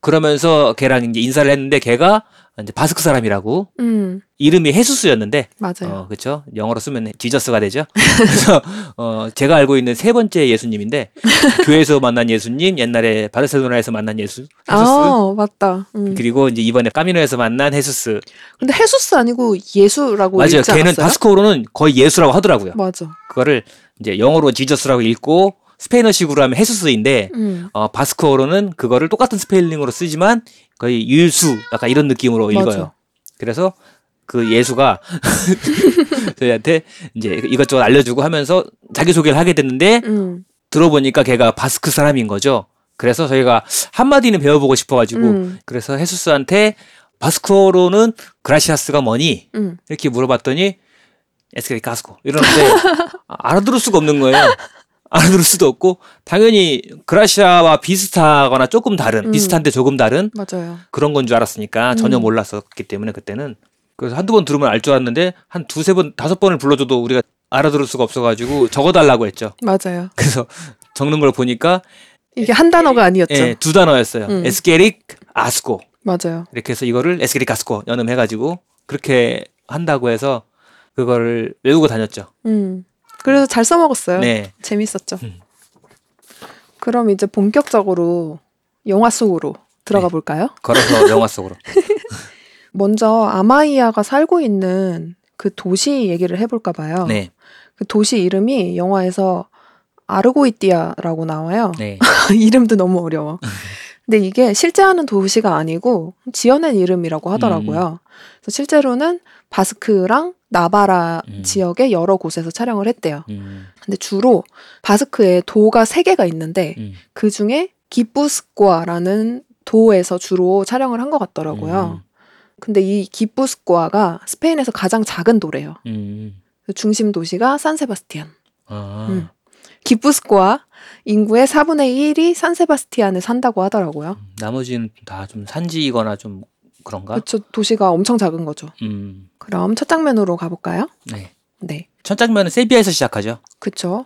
그러면서 걔랑 이제 인사를 했는데 걔가 이제 바스크 사람이라고 음. 이름이 헤수스였는데 맞아요. 어 그렇죠 영어로 쓰면 지저스가 되죠 (laughs) 그래서 어 제가 알고 있는 세 번째 예수님인데 (laughs) 교회에서 만난 예수님 옛날에 바르셀로나에서 만난 예수 헤수스 아, 맞다. 음. 그리고 이제 이번에 까미노에서 만난 헤수스 근데 헤수스 아니고 예수라고 맞아요 걔는? 바스크어로는 거의 예수라고 하더라고요 맞아. 그거를 이제 영어로 지저스라고 읽고 스페인어식으로 하면 헤수스인데 음. 어, 바스크어로는 그거를 똑같은 스펠링으로 쓰지만 거의 율수 약간 이런 느낌으로 맞아. 읽어요. 그래서 그 예수가 (laughs) 저희한테 이제 이것저것 알려주고 하면서 자기 소개를 하게 됐는데 음. 들어보니까 걔가 바스크 사람인 거죠. 그래서 저희가 한마디는 배워보고 싶어가지고 음. 그래서 헤수스한테 바스크어로는 그라시아스가 뭐니 음. 이렇게 물어봤더니 에스케리 까스코 이러는데 (laughs) 알아들을 수가 없는 거예요. 알아들을 수도 없고 당연히 그라시아와 비슷하거나 조금 다른 음. 비슷한데 조금 다른 맞아요. 그런 건 줄 알았으니까 전혀 음. 몰랐었기 때문에 그때는 그래서 한두 번 들으면 알 줄 알았는데 한 두세 번 다섯 번을 불러줘도 우리가 알아들을 수가 없어가지고 적어달라고 했죠. 맞아요. 그래서 적는 걸 보니까 이게 한 단어가 아니었죠. 예, 두 단어였어요. 음. 에스케릭 아스코 맞아요. 이렇게 해서 이거를 에스케릭 아스코 연음해가지고 그렇게 한다고 해서 그거를 외우고 다녔죠. 음. 그래서 잘 써먹었어요. 네. 재밌었죠. 음. 그럼 이제 본격적으로 영화 속으로 들어가 네. 볼까요? 걸어서 (laughs) 영화 속으로. (laughs) 먼저 아마이아가 살고 있는 그 도시 얘기를 해볼까 봐요. 네, 그 도시 이름이 영화에서 아르고이띠아라고 나와요. 네. (laughs) 이름도 너무 어려워. 근데 이게 실제 하는 도시가 아니고 지어낸 이름이라고 하더라고요. 그래서 실제로는 바스크랑 나바라 음. 지역의 여러 곳에서 촬영을 했대요. 음, 근데 주로 바스크에 도가 세 개가 있는데 음. 그 중에 기쁘스코아라는 도에서 주로 촬영을 한 것 같더라고요. 근데 이 기쁘스코아가 스페인에서 가장 작은 도래요. 음, 음. 그 중심 도시가 산세바스티안. 아, 음. 기쁘스코아 인구의 4분의 1이 산세바스티안에 산다고 하더라고요. 나머지는 다 좀 산지이거나 좀 그런가? 그렇죠. 도시가 엄청 작은 거죠. 음, 그럼 첫 장면으로 가볼까요? 네. 네. 첫 장면은 세비야에서 시작하죠. 그쵸.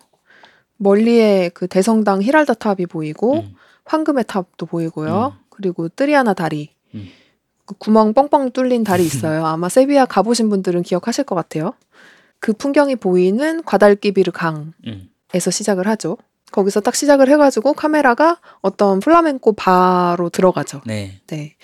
멀리에 그 대성당 히랄다 탑이 보이고 음, 황금의 탑도 보이고요. 음. 그리고 뜨리아나 다리. 음. 그 구멍 뻥뻥 뚫린 다리 (laughs) 있어요. 아마 세비야 가보신 분들은 기억하실 것 같아요. 그 풍경이 보이는 과달끼비르 강에서 음, 시작을 하죠. 거기서 딱 시작을 해가지고 카메라가 어떤 플라멩코 바로 들어가죠. 네. 네.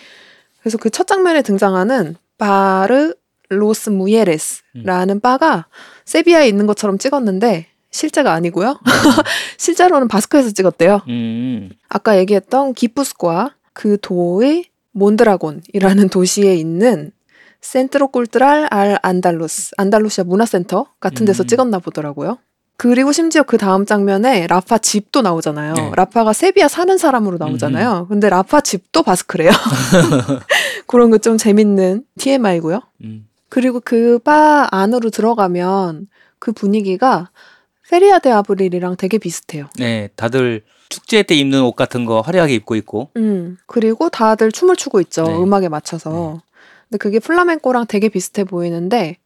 그래서 그 첫 장면에 등장하는 바르 로스 무예레스라는 바가 세비야에 있는 것처럼 찍었는데 실제가 아니고요. (laughs) 실제로는 바스크에서 찍었대요. 음, 아까 얘기했던 기푸스코아 그 도의 몬드라곤이라는 (laughs) 도시에 있는 Centro Cultural Al Andalus 안달루시아 문화센터 같은 데서 음. 찍었나 보더라고요. 그리고 심지어 그 다음 장면에 라파 집도 나오잖아요. 네. 라파가 세비야 사는 사람으로 나오잖아요. 근데 라파 집도 바스크래요. (laughs) 그런 거 좀 재밌는 TMI고요. 음, 그리고 그 바 안으로 들어가면 그 분위기가 Feria de Abril이랑 되게 비슷해요. 네. 다들 축제 때 입는 옷 같은 거 화려하게 입고 있고. 음, 그리고 다들 춤을 추고 있죠. 네. 음악에 맞춰서. 근데 그게 플라멩코랑 되게 비슷해 보이는데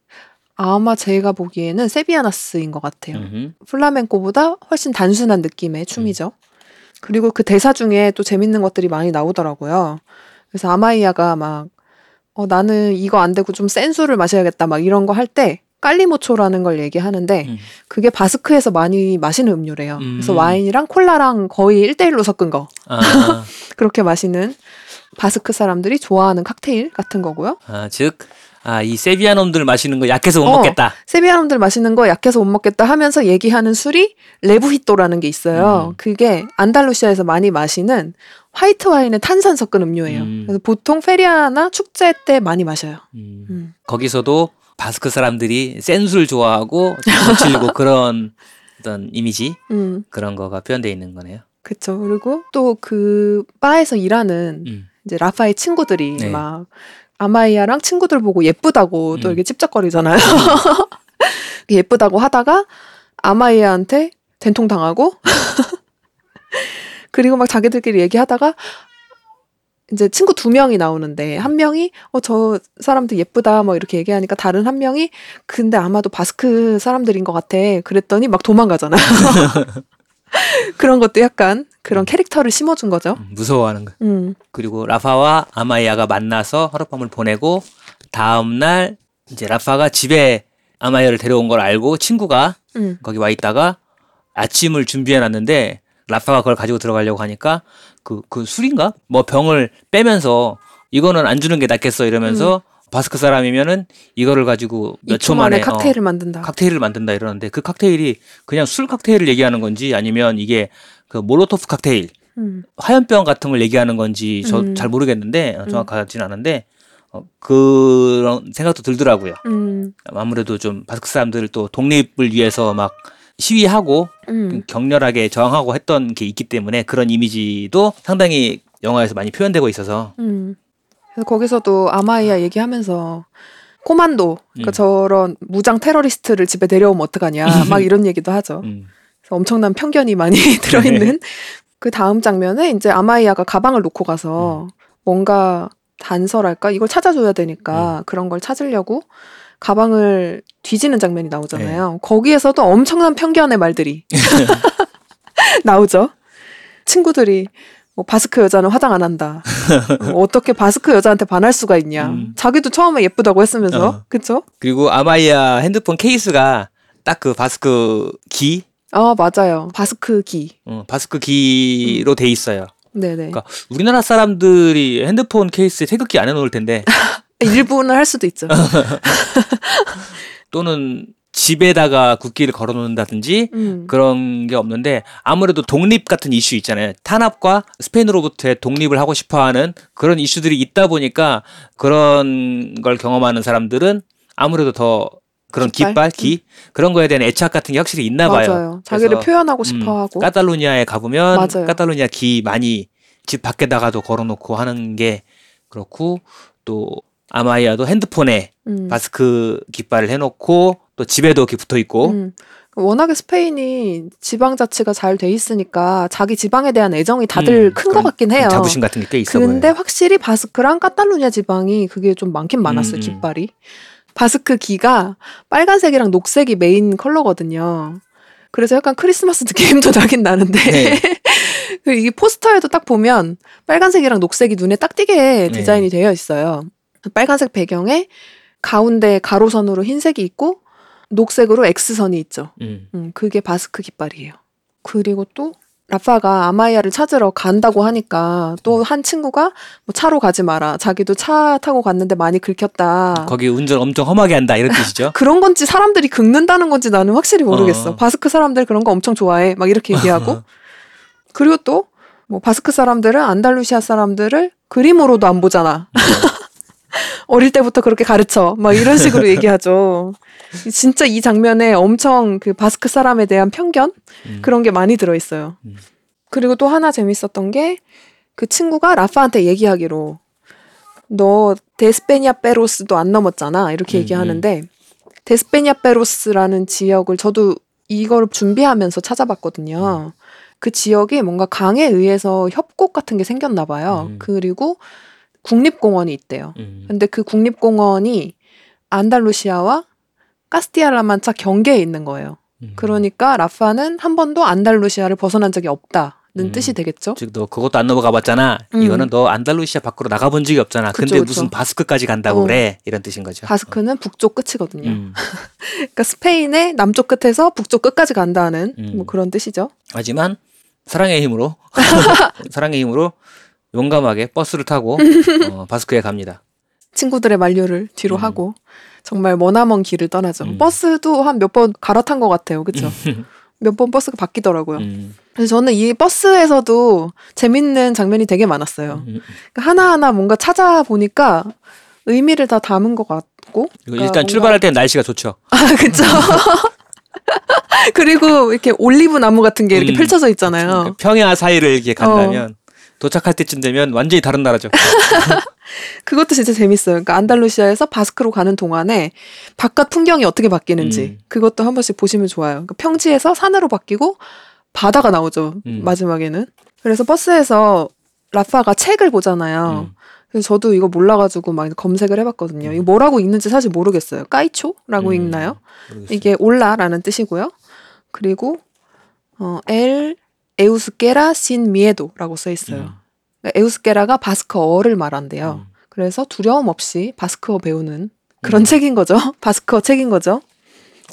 아마 제가 보기에는 sevillanas인 것 같아요. 음, 플라멩코보다 훨씬 단순한 느낌의 춤이죠. 그리고 그 대사 중에 또 재밌는 것들이 많이 나오더라고요. 그래서 아마이아가 막 어, 나는 이거 안 되고 좀 센 술을 마셔야겠다 막 이런 거 할 때 kalimotxo라는 걸 얘기하는데 음. 그게 바스크에서 많이 마시는 음료래요. 음. 그래서 와인이랑 콜라랑 거의 1대1로 섞은 거. 아, (laughs) 그렇게 마시는 바스크 사람들이 좋아하는 칵테일 같은 거고요. 아, 즉, 아, 이 세비야 놈들 마시는 거 약해서 못 어. 먹겠다. 세비야 놈들 마시는 거 약해서 못 먹겠다 하면서 얘기하는 술이 rebujito라는 게 있어요. 음. 그게 안달루시아에서 많이 마시는 화이트 와인에 탄산 섞은 음료예요. 음. 그래서 보통 feria나 축제 때 많이 마셔요. 음. 음. 거기서도 바스크 사람들이 센 술 좋아하고 거칠고 (laughs) 그런 어떤 이미지 음, 그런 거가 표현되어 있는 거네요. 그쵸. 그리고 또 그 바에서 일하는 음. 이제 라파의 친구들이 네. 막 아마이아랑 친구들 보고 예쁘다고 또 음. 이렇게 찝쩍거리잖아요. (laughs) 예쁘다고 하다가 아마이아한테 된통 당하고 (laughs) 그리고 막 자기들끼리 얘기하다가 이제 친구 두 명이 나오는데 한 명이 어 저 사람들 예쁘다 뭐 이렇게 얘기하니까 다른 한 명이 근데 아마도 바스크 사람들인 것 같아 그랬더니 막 도망가잖아요. (laughs) 그런 것도 약간 그런 캐릭터를 심어준 거죠. 음, 무서워하는 거. 음. 그리고 라파와 아마이아가 만나서 하룻밤을 보내고 다음 날 이제 라파가 집에 아마이아를 데려온 걸 알고 친구가 음. 거기 와 있다가 아침을 준비해 놨는데 라파가 그걸 가지고 들어가려고 하니까 그, 그 술인가? 뭐 병을 빼면서 이거는 안 주는 게 낫겠어 이러면서 바스크 사람이면은 이거를 가지고 몇 음. 초 만에 만에 칵테일을 어, 만든다. 칵테일을 만든다 이러는데 그 칵테일이 그냥 술 칵테일을 얘기하는 건지 아니면 이게 그 몰로토프 칵테일 음. 화염병 같은 걸 얘기하는 건지 저 음. 잘 모르겠는데 어, 정확하지는 않은데 어, 그런 생각도 들더라고요. 음, 아무래도 좀 바스크 사람들 또 독립을 위해서 막 시위하고 음. 격렬하게 저항하고 했던 게 있기 때문에 그런 이미지도 상당히 영화에서 많이 표현되고 있어서 음. 그래서 거기서도 아마이아 얘기하면서 코만도 그러니까 음. 저런 무장 테러리스트를 집에 데려오면 어떡하냐 막 (laughs) 이런 얘기도 하죠. 음, 엄청난 편견이 많이 (laughs) 들어있는 그 다음 장면에 이제 아마이아가 가방을 놓고 가서 뭔가 단서랄까 이걸 찾아줘야 되니까 그런 걸 찾으려고 가방을 뒤지는 장면이 나오잖아요. 거기에서도 엄청난 편견의 말들이 (laughs) 나오죠. 친구들이 뭐 바스크 여자는 화장 안 한다. 뭐 어떻게 바스크 여자한테 반할 수가 있냐. 음. 자기도 처음에 예쁘다고 했으면서 어. 그쵸? 그리고 아마이아 핸드폰 케이스가 딱 그 바스크 기, 아 맞아요. 바스크 기. 어, 바스크 기로 돼 있어요. 네네. 그러니까 우리나라 사람들이 핸드폰 케이스에 태극기 안 해놓을 텐데 (laughs) 일부는 할 수도 있죠. (laughs) 또는 집에다가 국기를 걸어놓는다든지 음. 그런 게 없는데 아무래도 독립 같은 이슈 있잖아요. 탄압과 스페인으로부터의 독립을 하고 싶어하는 그런 이슈들이 있다 보니까 그런 걸 경험하는 사람들은 아무래도 더 그런 깃발? 깃발, 기 그런 거에 대한 애착 같은 게 확실히 있나 봐요. 맞아요. 자기를 그래서, 표현하고 음, 싶어 하고. 카탈루니아에 가보면 맞아요. 카탈루니아 기 많이 집 밖에다가도 걸어놓고 하는 게 그렇고 또 아마이아도 핸드폰에 음. 바스크 깃발을 해놓고 또 집에도 이렇게 붙어 있고 음. 워낙에 스페인이 지방 자치가 잘 돼 있으니까 자기 지방에 대한 애정이 다들 음, 큰것 그런 같긴 해요. 자부심 같은 게 꽤 있어 근데 보여요. 확실히 바스크랑 카탈루냐 지방이 그게 좀 많긴 많았어요, 음, 음. 깃발이. 바스크 기가 빨간색이랑 녹색이 메인 컬러거든요. 그래서 약간 크리스마스 느낌도 (laughs) 나긴 나는데. 네. (laughs) 그 이게 포스터에도 딱 보면 빨간색이랑 녹색이 눈에 딱 띄게 네. 디자인이 되어 있어요. 빨간색 배경에 가운데 가로선으로 흰색이 있고 녹색으로 X선이 있죠. 음. 음, 그게 바스크 깃발이에요. 그리고 또 라파가 아마이아를 찾으러 간다고 하니까 또 한 친구가 뭐 차로 가지 마라. 자기도 차 타고 갔는데 많이 긁혔다. 거기 운전 엄청 험하게 한다 이런 뜻이죠. (laughs) 그런 건지 사람들이 긁는다는 건지 나는 확실히 모르겠어. 어. 바스크 사람들 그런 거 엄청 좋아해. 막 이렇게 얘기하고. (laughs) 그리고 또 뭐 바스크 사람들은 안달루시아 사람들을 그림으로도 안 보잖아. 어릴 때부터 그렇게 가르쳐. 막 이런 식으로 (laughs) 얘기하죠. 진짜 이 장면에 엄청 그 바스크 사람에 대한 편견 음. 그런 게 많이 들어 있어요. 음. 그리고 또 하나 재밌었던 게 그 친구가 라파한테 얘기하기로 너 데스페니아 페로스도 안 넘었잖아. 이렇게 음, 얘기하는데 데스페니아 페로스라는 지역을 저도 이걸 준비하면서 찾아봤거든요. 그 지역이 뭔가 강에 의해서 협곡 같은 게 생겼나 봐요. 음. 그리고 국립공원이 있대요. 음. 근데 그 국립공원이 안달루시아와 카스티아라만차 경계에 있는 거예요. 음. 그러니까 라파는 한 번도 안달루시아를 벗어난 적이 없다는 음. 뜻이 되겠죠. 즉 너 그것도 안 넘어가 봤잖아. 음. 이거는 너 안달루시아 밖으로 나가본 적이 없잖아. 그쵸, 근데 그쵸. 무슨 바스크까지 간다고 어. 그래? 이런 뜻인 거죠. 바스크는 북쪽 끝이거든요. 음. (laughs) 그러니까 스페인의 남쪽 끝에서 북쪽 끝까지 간다는 음. 뭐 그런 뜻이죠. 하지만 사랑의 힘으로 (laughs) 사랑의 힘으로 용감하게 버스를 타고 (laughs) 어, 바스크에 갑니다. 친구들의 만류를 뒤로 음. 하고 정말 머나먼 길을 떠나죠. 음. 버스도 한 몇 번 갈아탄 것 같아요. 그렇죠? (laughs) 몇 번 버스가 바뀌더라고요. 음. 그래서 저는 이 버스에서도 재밌는 장면이 되게 많았어요. 음. 그러니까 하나하나 뭔가 찾아보니까 의미를 다 담은 것 같고. 그러니까 일단 뭔가- 출발할 때는 날씨가 좋죠. (laughs) 아, 그쵸. 그리고 이렇게 올리브 나무 같은 게 이렇게 음, 펼쳐져 있잖아요. 그러니까 평야 사이를 이렇게 간다면 도착할 때쯤 되면 완전히 다른 나라죠. (laughs) 그것도 진짜 재밌어요. 그러니까 안달루시아에서 바스크로 가는 동안에 바깥 풍경이 어떻게 바뀌는지 음. 그것도 한 번씩 보시면 좋아요. 그러니까 평지에서 산으로 바뀌고 바다가 나오죠. 음. 마지막에는. 그래서 버스에서 라파가 책을 보잖아요. 음. 그래서 저도 이거 몰라가지고 막 검색을 해봤거든요. 이거 뭐라고 읽는지 사실 모르겠어요. 까이초라고 음. 읽나요? 모르겠어요. 이게 올라라는 뜻이고요. 그리고 어, 엘 에우스케라 신 미에도라고 써 있어요. 음. 그러니까 에우스케라가 바스크어를 말한대요. 음. 그래서 두려움 없이 바스크어 배우는 그런 음. 책인 거죠. (laughs) 바스크어 책인 거죠.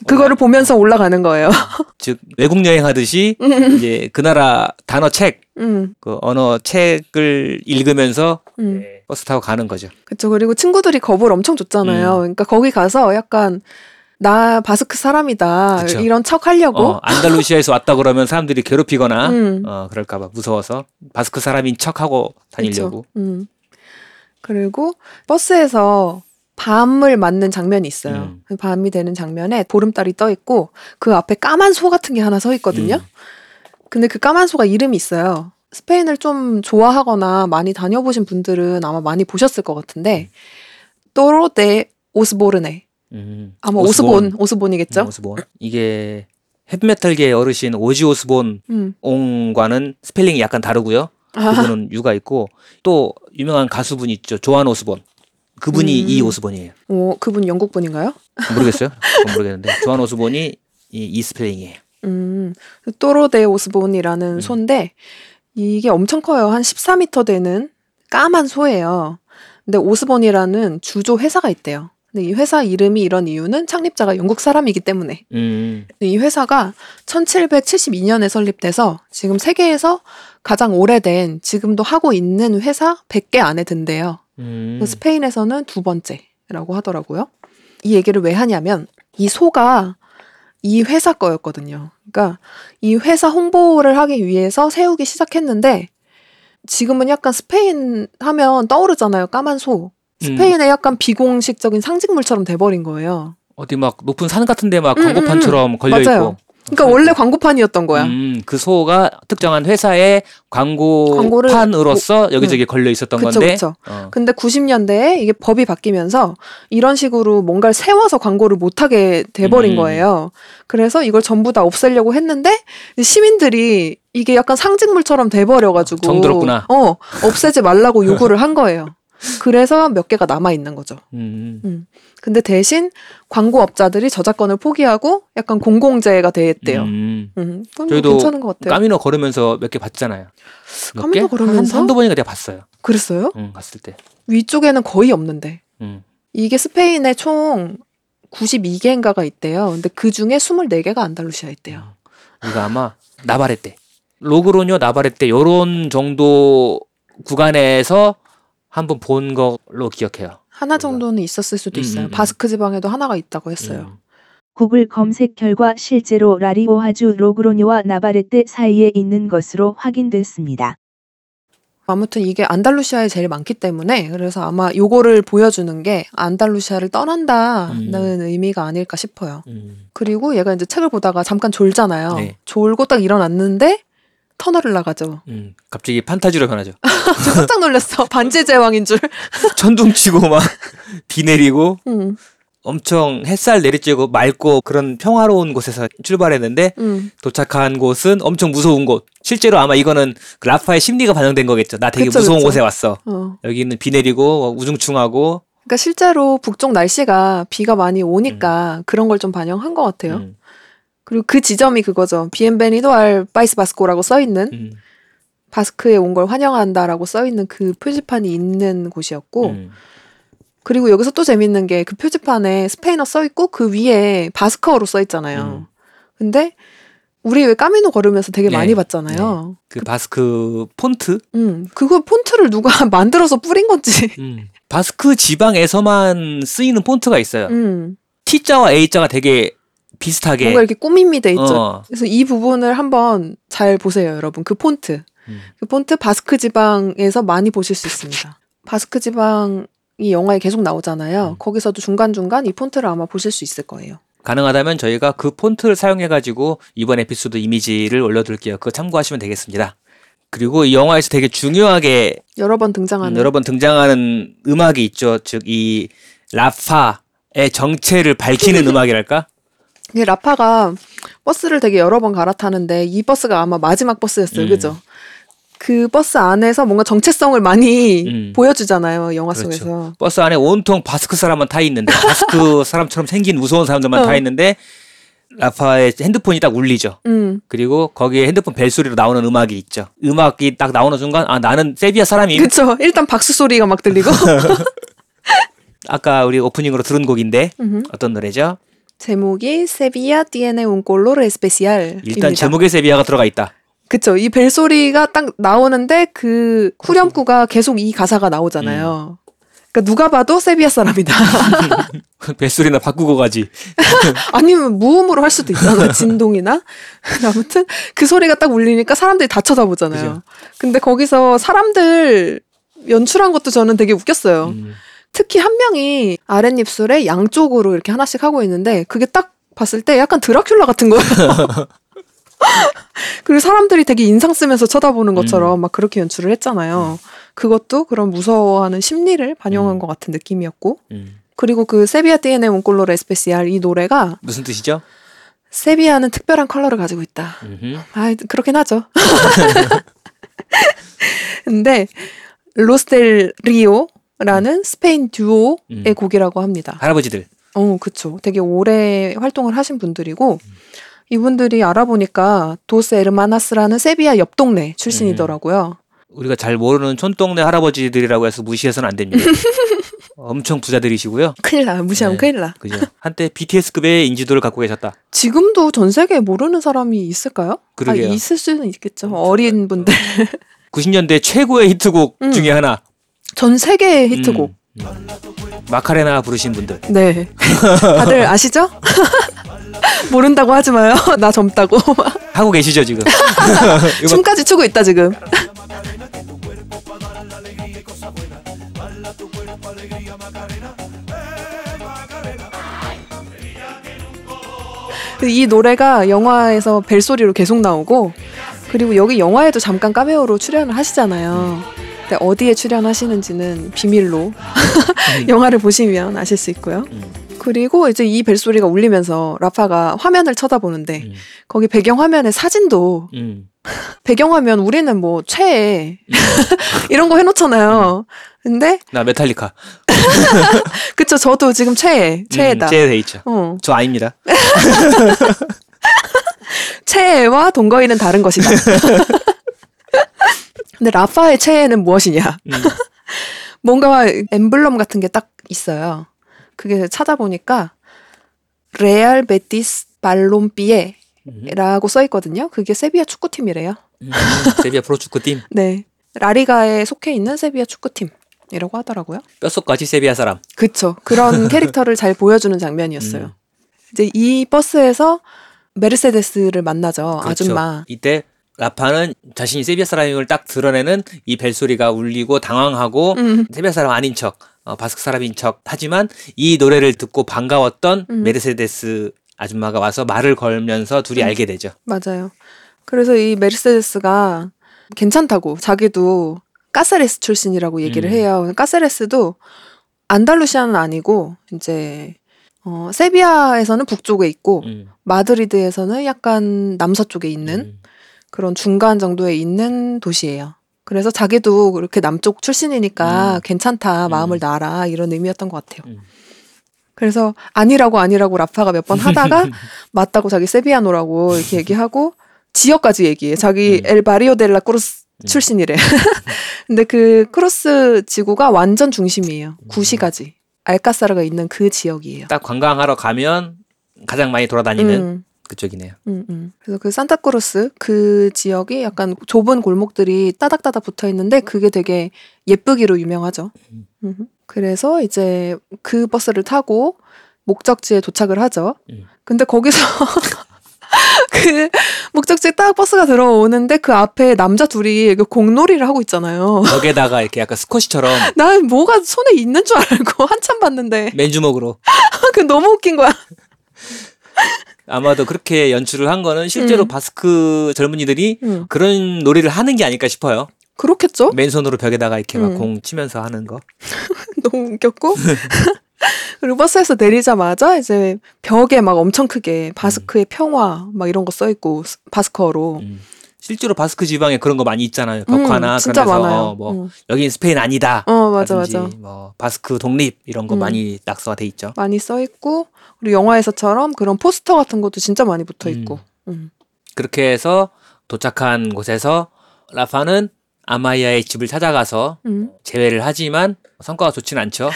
그거를 보면서 올라가는 거예요. (laughs) 즉 외국 여행하듯이 이제 그 나라 단어 책, 음, 그 언어 책을 읽으면서 음. 네, 버스 타고 가는 거죠. 그쵸. 그리고 친구들이 겁을 엄청 줬잖아요. 음. 그러니까 거기 가서 약간 나 바스크 사람이다 그쵸. 이런 척 하려고. 어, 안달루시아에서 왔다 그러면 사람들이 괴롭히거나 (laughs) 음. 어, 그럴까봐 무서워서 바스크 사람인 척하고 다니려고. 음. 그리고 버스에서 밤을 맞는 장면이 있어요. 음. 그 밤이 되는 장면에 보름달이 떠 있고 그 앞에 까만 소 같은 게 하나 서 있거든요. 음. 근데 그 까만 소가 이름이 있어요. 스페인을 좀 좋아하거나 많이 다녀보신 분들은 아마 많이 보셨을 것 같은데 또로 데 오스보르네 음. 아마 오스본 오스본 이겠죠? 음, 오스본. 이게 헤비메탈계의 어르신 오지 오스본 음. 옹과는 스펠링이 약간 다르고요. 아, 그분은 U가 있고 또 유명한 가수분 있죠. 조안 오스본. 그분이 음. 이 오스본이에요. 오, 그분 영국 분인가요? 모르겠어요? (laughs) 모르겠는데 조안 오스본이 이, 이 스펠링이에요. 음, Toro de Osborne이라는 음. 소인데 이게 엄청 커요. 한 14m 되는 까만 소예요. 근데 오스본이라는 주조 회사가 있대요. 근데 이 회사 이름이 이런 이유는 창립자가 영국 사람이기 때문에 음. 이 회사가 1772년에 설립돼서 지금 세계에서 가장 오래된 지금도 하고 있는 회사 100개 안에 든대요. 음. 그 스페인에서는 두 번째라고 하더라고요. 이 얘기를 왜 하냐면 이 소가 이 회사 거였거든요. 그러니까 이 회사 홍보를 하기 위해서 세우기 시작했는데 지금은 약간 스페인 하면 떠오르잖아요. 까만 소. 음. 스페인의 약간 비공식적인 상징물처럼 돼버린 거예요. 어디 막 높은 산 같은데 막 음, 광고판처럼 걸려 맞아요. 있고. 그러니까 원래 광고판이었던 거야. 음, 그 소가 특정한 회사의 광고판으로서 여기저기 걸려 있었던 그쵸, 건데. 그쵸. 어. 근데 90년대에 이게 법이 바뀌면서 이런 식으로 뭔가를 세워서 광고를 못 하게 돼버린 음. 거예요. 그래서 이걸 전부 다 없애려고 했는데 시민들이 이게 약간 상징물처럼 돼버려가지고 정들었구나. 어 없애지 말라고 요구를 한 거예요. 그래서 몇 개가 남아 있는 거죠. 음. 근데 대신 광고업자들이 저작권을 포기하고 약간 공공재가 됐대요. 음, 음. 뭐 저희도 괜찮은 것 같아요. 까미노 걸으면서 몇 개 봤잖아요. 몇 까미노 개? 걸으면서? 한, 한두 번인가 내가 봤어요. 그랬어요? 응, 갔을 때. 위쪽에는 거의 없는데. 음. 이게 스페인에 총 92개인가가 있대요. 근데 그 중에 24개가 안달루시아 있대요. 이거 아마 나바레떼. 로그로뇨 나바레떼 요런 정도 구간에서 한 번 본 걸로 기억해요. 하나 정도는 있었을 수도 음, 있어요. 음, 음. 바스크 지방에도 하나가 있다고 했어요. 음. 구글 검색 결과 실제로 라리오하주 로그로뇨와 나바레떼 사이에 있는 것으로 확인됐습니다. 아무튼 이게 안달루시아에 제일 많기 때문에 그래서 아마 요거를 보여주는 게 안달루시아를 떠난다는 의미가 아닐까 싶어요. 음. 그리고 얘가 이제 책을 보다가 잠깐 졸잖아요. 네. 졸고 딱 일어났는데 터널을 나가죠. 음. 갑자기 판타지로 변하죠. (laughs) 저 깜짝 놀랐어. 반지의 제왕인 줄. (laughs) 천둥 치고 막 (laughs) 비 내리고 음, 엄청 햇살 내리쬐고 맑고 그런 평화로운 곳에서 출발했는데 음. 도착한 곳은 엄청 무서운 곳. 실제로 아마 이거는 그 라파의 심리가 반영된 거겠죠. 나 되게 그쵸, 무서운 그쵸. 곳에 왔어. 어. 여기는 비 내리고 우중충하고. 그러니까 실제로 북쪽 날씨가 비가 많이 오니까 그런 걸 좀 반영한 것 같아요. 음, 그리고 그 지점이 그거죠. Bienvenido al País Vasco라고 써 있는 음, 바스크에 온 걸 환영한다라고 써 있는 그 표지판이 있는 곳이었고 음. 그리고 여기서 또 재밌는 게 그 표지판에 스페인어 써 있고 그 위에 바스크어로 써 있잖아요. 음. 근데 우리 왜 까미노 걸으면서 되게 네, 많이 봤잖아요. 그 바스크 폰트? 음, 그거 폰트를 누가 (laughs) 만들어서 뿌린 건지. 음. 바스크 지방에서만 쓰이는 폰트가 있어요. 음, T자와 A자가 되게 비슷하게. 뭔가 이렇게 꾸밈이 돼 있죠. 어. 그래서 이 부분을 한번 잘 보세요, 여러분. 그 폰트. 음. 그 폰트 바스크 지방에서 많이 보실 수 있습니다. 바스크 지방 이 영화에 계속 나오잖아요. 음. 거기서도 중간중간 이 폰트를 아마 보실 수 있을 거예요. 가능하다면 저희가 그 폰트를 사용해가지고 이번 에피소드 이미지를 올려둘게요. 그거 참고하시면 되겠습니다. 그리고 이 영화에서 되게 중요하게 여러 번 등장하는 여러 번 등장하는 음악이 있죠. 즉 이 라파의 정체를 밝히는 (laughs) 음악이랄까? 이게 라파가 버스를 되게 여러 번 갈아타는데 이 버스가 아마 마지막 버스였어요. 음. 그죠? 그 버스 안에서 뭔가 정체성을 많이 음. 보여주잖아요. 영화 그렇죠. 속에서. 버스 안에 온통 바스크 사람만 타 있는데 바스크 (laughs) 사람처럼 생긴 무서운 사람들만 어. 타 있는데 라파의 핸드폰이 딱 울리죠. 음. 그리고 거기에 핸드폰 벨소리로 나오는 음악이 있죠. 음악이 딱 나오는 순간 아 나는 세비야 사람임. 그쵸. 일단 박수 소리가 막 들리고. (laughs) 아까 우리 오프닝으로 들은 곡인데 음흠. 어떤 노래죠? 제목이 세비야 tiene un color especial. 일단 제목에 세비야가 들어가 있다. 그쵸. 이 벨소리가 딱 나오는데 그 후렴구가 계속 이 가사가 나오잖아요. 그러니까 누가 봐도 세비야 사람이다. (laughs) (laughs) 벨소리나 바꾸고 가지. (laughs) 아니면 무음으로 할 수도 있잖아요. 진동이나. 아무튼 그 소리가 딱 울리니까 사람들이 다 쳐다보잖아요. 그죠. 근데 거기서 사람들 연출한 것도 저는 되게 웃겼어요. 음. 특히 한 명이 아랫입술에 양쪽으로 이렇게 하나씩 하고 있는데 그게 딱 봤을 때 약간 드라큘라 같은 거예요. (laughs) 그리고 사람들이 되게 인상 쓰면서 쳐다보는 것처럼 막 그렇게 연출을 했잖아요. 그것도 그런 무서워하는 심리를 반영한 음. 것 같은 느낌이었고 음. 그리고 그 세비야 띠에네 몬콜로레 에스페시알 이 노래가 무슨 뜻이죠? 세비야는 특별한 컬러를 가지고 있다. 음흠. 아, 그렇긴 하죠. (laughs) 근데 Los del Río 라는 스페인 듀오의 음. 곡이라고 합니다. 할아버지들. 어, 그쵸. 되게 오래 활동을 하신 분들이고 이분들이 알아보니까 도스 에르마나스라는 세비야 옆 동네 출신이더라고요. 우리가 잘 모르는 촌동네 할아버지들이라고 해서 무시해서는 안 됩니다. (laughs) 엄청 부자들이시고요. 큰일 나. 무시하면 네. 큰일 나. 그죠? 한때 BTS급의 인지도를 갖고 계셨다. 지금도 전 세계에 모르는 사람이 있을까요? 그러게요. 아, 있을 수는 있겠죠. 어린 분들. 90년대 최고의 히트곡 음. 중에 하나. 전 세계의 히트곡. 음, 음. 마카레나 부르신 분들. 네. 다들 (laughs) 아시죠? (laughs) 모른다고 하지 마요. (laughs) 나 젊다고. 하고 계시죠 지금? 춤까지 추고 있다 지금. 그이 노래가 영화에서 벨소리로 계속 나오고 그리고 여기 영화에도 잠깐 카메오로 출연을 하시잖아요. 근데 어디에 출연하시는지는 비밀로 (laughs) 영화를 보시면 아실 수 있고요. 음, 그리고 이제 이 벨소리가 울리면서 라파가 화면을 쳐다보는데 음, 거기 배경 화면에 사진도 음. (laughs) 배경 화면 우리는 뭐 최애 (laughs) 이런 거 해놓잖아요. 근데 나 메탈리카. 그쵸 저도 지금 최애 최애다. 음, 제돼 있죠. 어 저 아닙니다. 최애와 동거인은 다른 것이다. 근데 라파의 최애는 무엇이냐? 음, (laughs) 뭔가 엠블럼 같은 게 딱 있어요. 그게 찾아보니까 레알 베티스 발롬피에라고 써 있거든요. 그게 세비야 축구팀이래요. 음, 세비야 프로축구 팀 (laughs) 네. 라리가에 속해 있는 세비야 축구팀 이라고 하더라고요. 뼛속까지 세비야 사람. 그쵸. 그런 (laughs) 캐릭터를 잘 보여주는 장면이었어요. 음. 이제 이 버스에서 메르세데스를 만나죠. 그렇죠. 아줌마. 이때 라파는 자신이 세비야 사람임을 딱 드러내는 이 벨소리가 울리고 당황하고 음. 세비야 사람 아닌 척, 어, 바스크 사람인 척 하지만 이 노래를 듣고 반가웠던 음. 메르세데스 아줌마가 와서 말을 걸면서 둘이 음. 알게 되죠. 맞아요. 그래서 이 메르세데스가 괜찮다고 자기도 까세레스 출신이라고 얘기를 음. 해요. 까세레스도 안달루시아는 아니고 이제 어, 세비야에서는 북쪽에 있고 음, 마드리드에서는 약간 남서쪽에 있는 음. 그런 중간 정도에 있는 도시예요. 그래서 자기도 그렇게 남쪽 출신이니까 음. 괜찮다 마음을 음. 놔라 이런 의미였던 것 같아요. 음. 그래서 아니라고 아니라고 라파가 몇 번 하다가 (laughs) 맞다고 자기 sevillano라고 이렇게 얘기하고 지역까지 얘기해. 자기 음. el barrio de la Cruz 음. 출신이래. (laughs) 근데 그 크루스 지구가 완전 중심이에요. 구시가지. 알카사르가 있는 그 지역이에요. 딱 관광하러 가면 가장 많이 돌아다니는 음, 그쪽이네요. 음, 음. 그래서 그 산타크루스 그 지역이 약간 좁은 골목들이 따닥따닥 붙어 있는데 그게 되게 예쁘기로 유명하죠. 음. 음. 그래서 이제 그 버스를 타고 목적지에 도착을 하죠. 음. 근데 거기서 (laughs) 그 목적지에 딱 버스가 들어오는데 그 앞에 남자 둘이 그 공놀이를 하고 있잖아요. 벽에다가 이렇게 약간 스쿼시처럼 (laughs) 난 뭐가 손에 있는 줄 알고 (laughs) 한참 봤는데 맨주먹으로 그 너무 웃긴 거야. 아마도 그렇게 연출을 한 거는 실제로 음. 바스크 젊은이들이 음. 그런 놀이를 하는 게 아닐까 싶어요. 그렇겠죠? 맨손으로 벽에다가 이렇게 막 음. 공 치면서 하는 거. (laughs) 너무 웃겼고 (laughs) 그리고 버스에서 내리자마자 이제 벽에 막 엄청 크게 바스크의 평화 막 이런 거 써 있고 바스커로 음. 실제로 바스크 지방에 그런 거 많이 있잖아요. 벽화나 음, 그런 데서 많아요. 어, 뭐 음. 여긴 스페인 아니다. 어 맞아 맞아 뭐 바스크 독립 이런 거 음. 많이 낙서가 돼 있죠. 많이 써 있고 그리고 영화에서처럼 그런 포스터 같은 것도 진짜 많이 붙어 있고 음. 그렇게 해서 도착한 곳에서 라파는 아마이아의 집을 찾아가서 음. 재회를 하지만 성과가 좋진 않죠.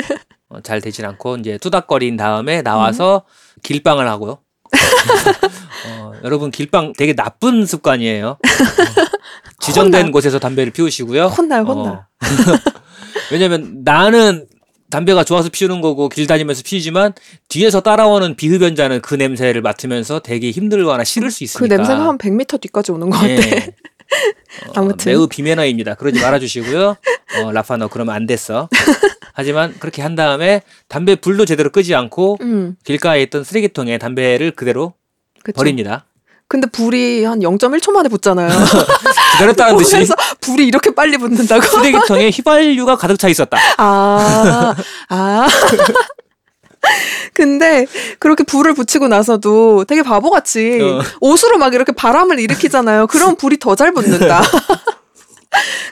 (laughs) 어, 잘 되진 않고 이제 투닥거린 다음에 나와서 음. 길빵을 하고요. (laughs) 어, 여러분 길빵 되게 나쁜 습관이에요. 어, (laughs) 지정된 혼나. 곳에서 담배를 피우시고요. 혼날 혼날 어. 왜냐면 나는 담배가 좋아서 피우는 거고 길 다니면서 피우지만 뒤에서 따라오는 비흡연자는 그 냄새를 맡으면서 되게 힘들거나 싫을 수그 있으니까. 냄새가 한 100m 뒤까지 오는 것 같아 예. 어, 아무튼. 매우 비매너입니다. 그러지 말아주시고요. 어, 라파 너 그러면 안 됐어. 하지만 그렇게 한 다음에 담배 불도 제대로 끄지 않고 음, 길가에 있던 쓰레기통에 담배를 그대로 그쵸. 버립니다. 근데 불이 한 0.1초 만에 붙잖아요. (laughs) 기다렸다는 듯이 보면서 불이 이렇게 빨리 붙는다고? 쓰레기통에 (laughs) 휘발유가 가득 차 있었다. 아, 아. (laughs) 근데 그렇게 불을 붙이고 나서도 되게 바보같이 어. 옷으로 막 이렇게 바람을 일으키잖아요. 그럼 불이 더 잘 붙는다.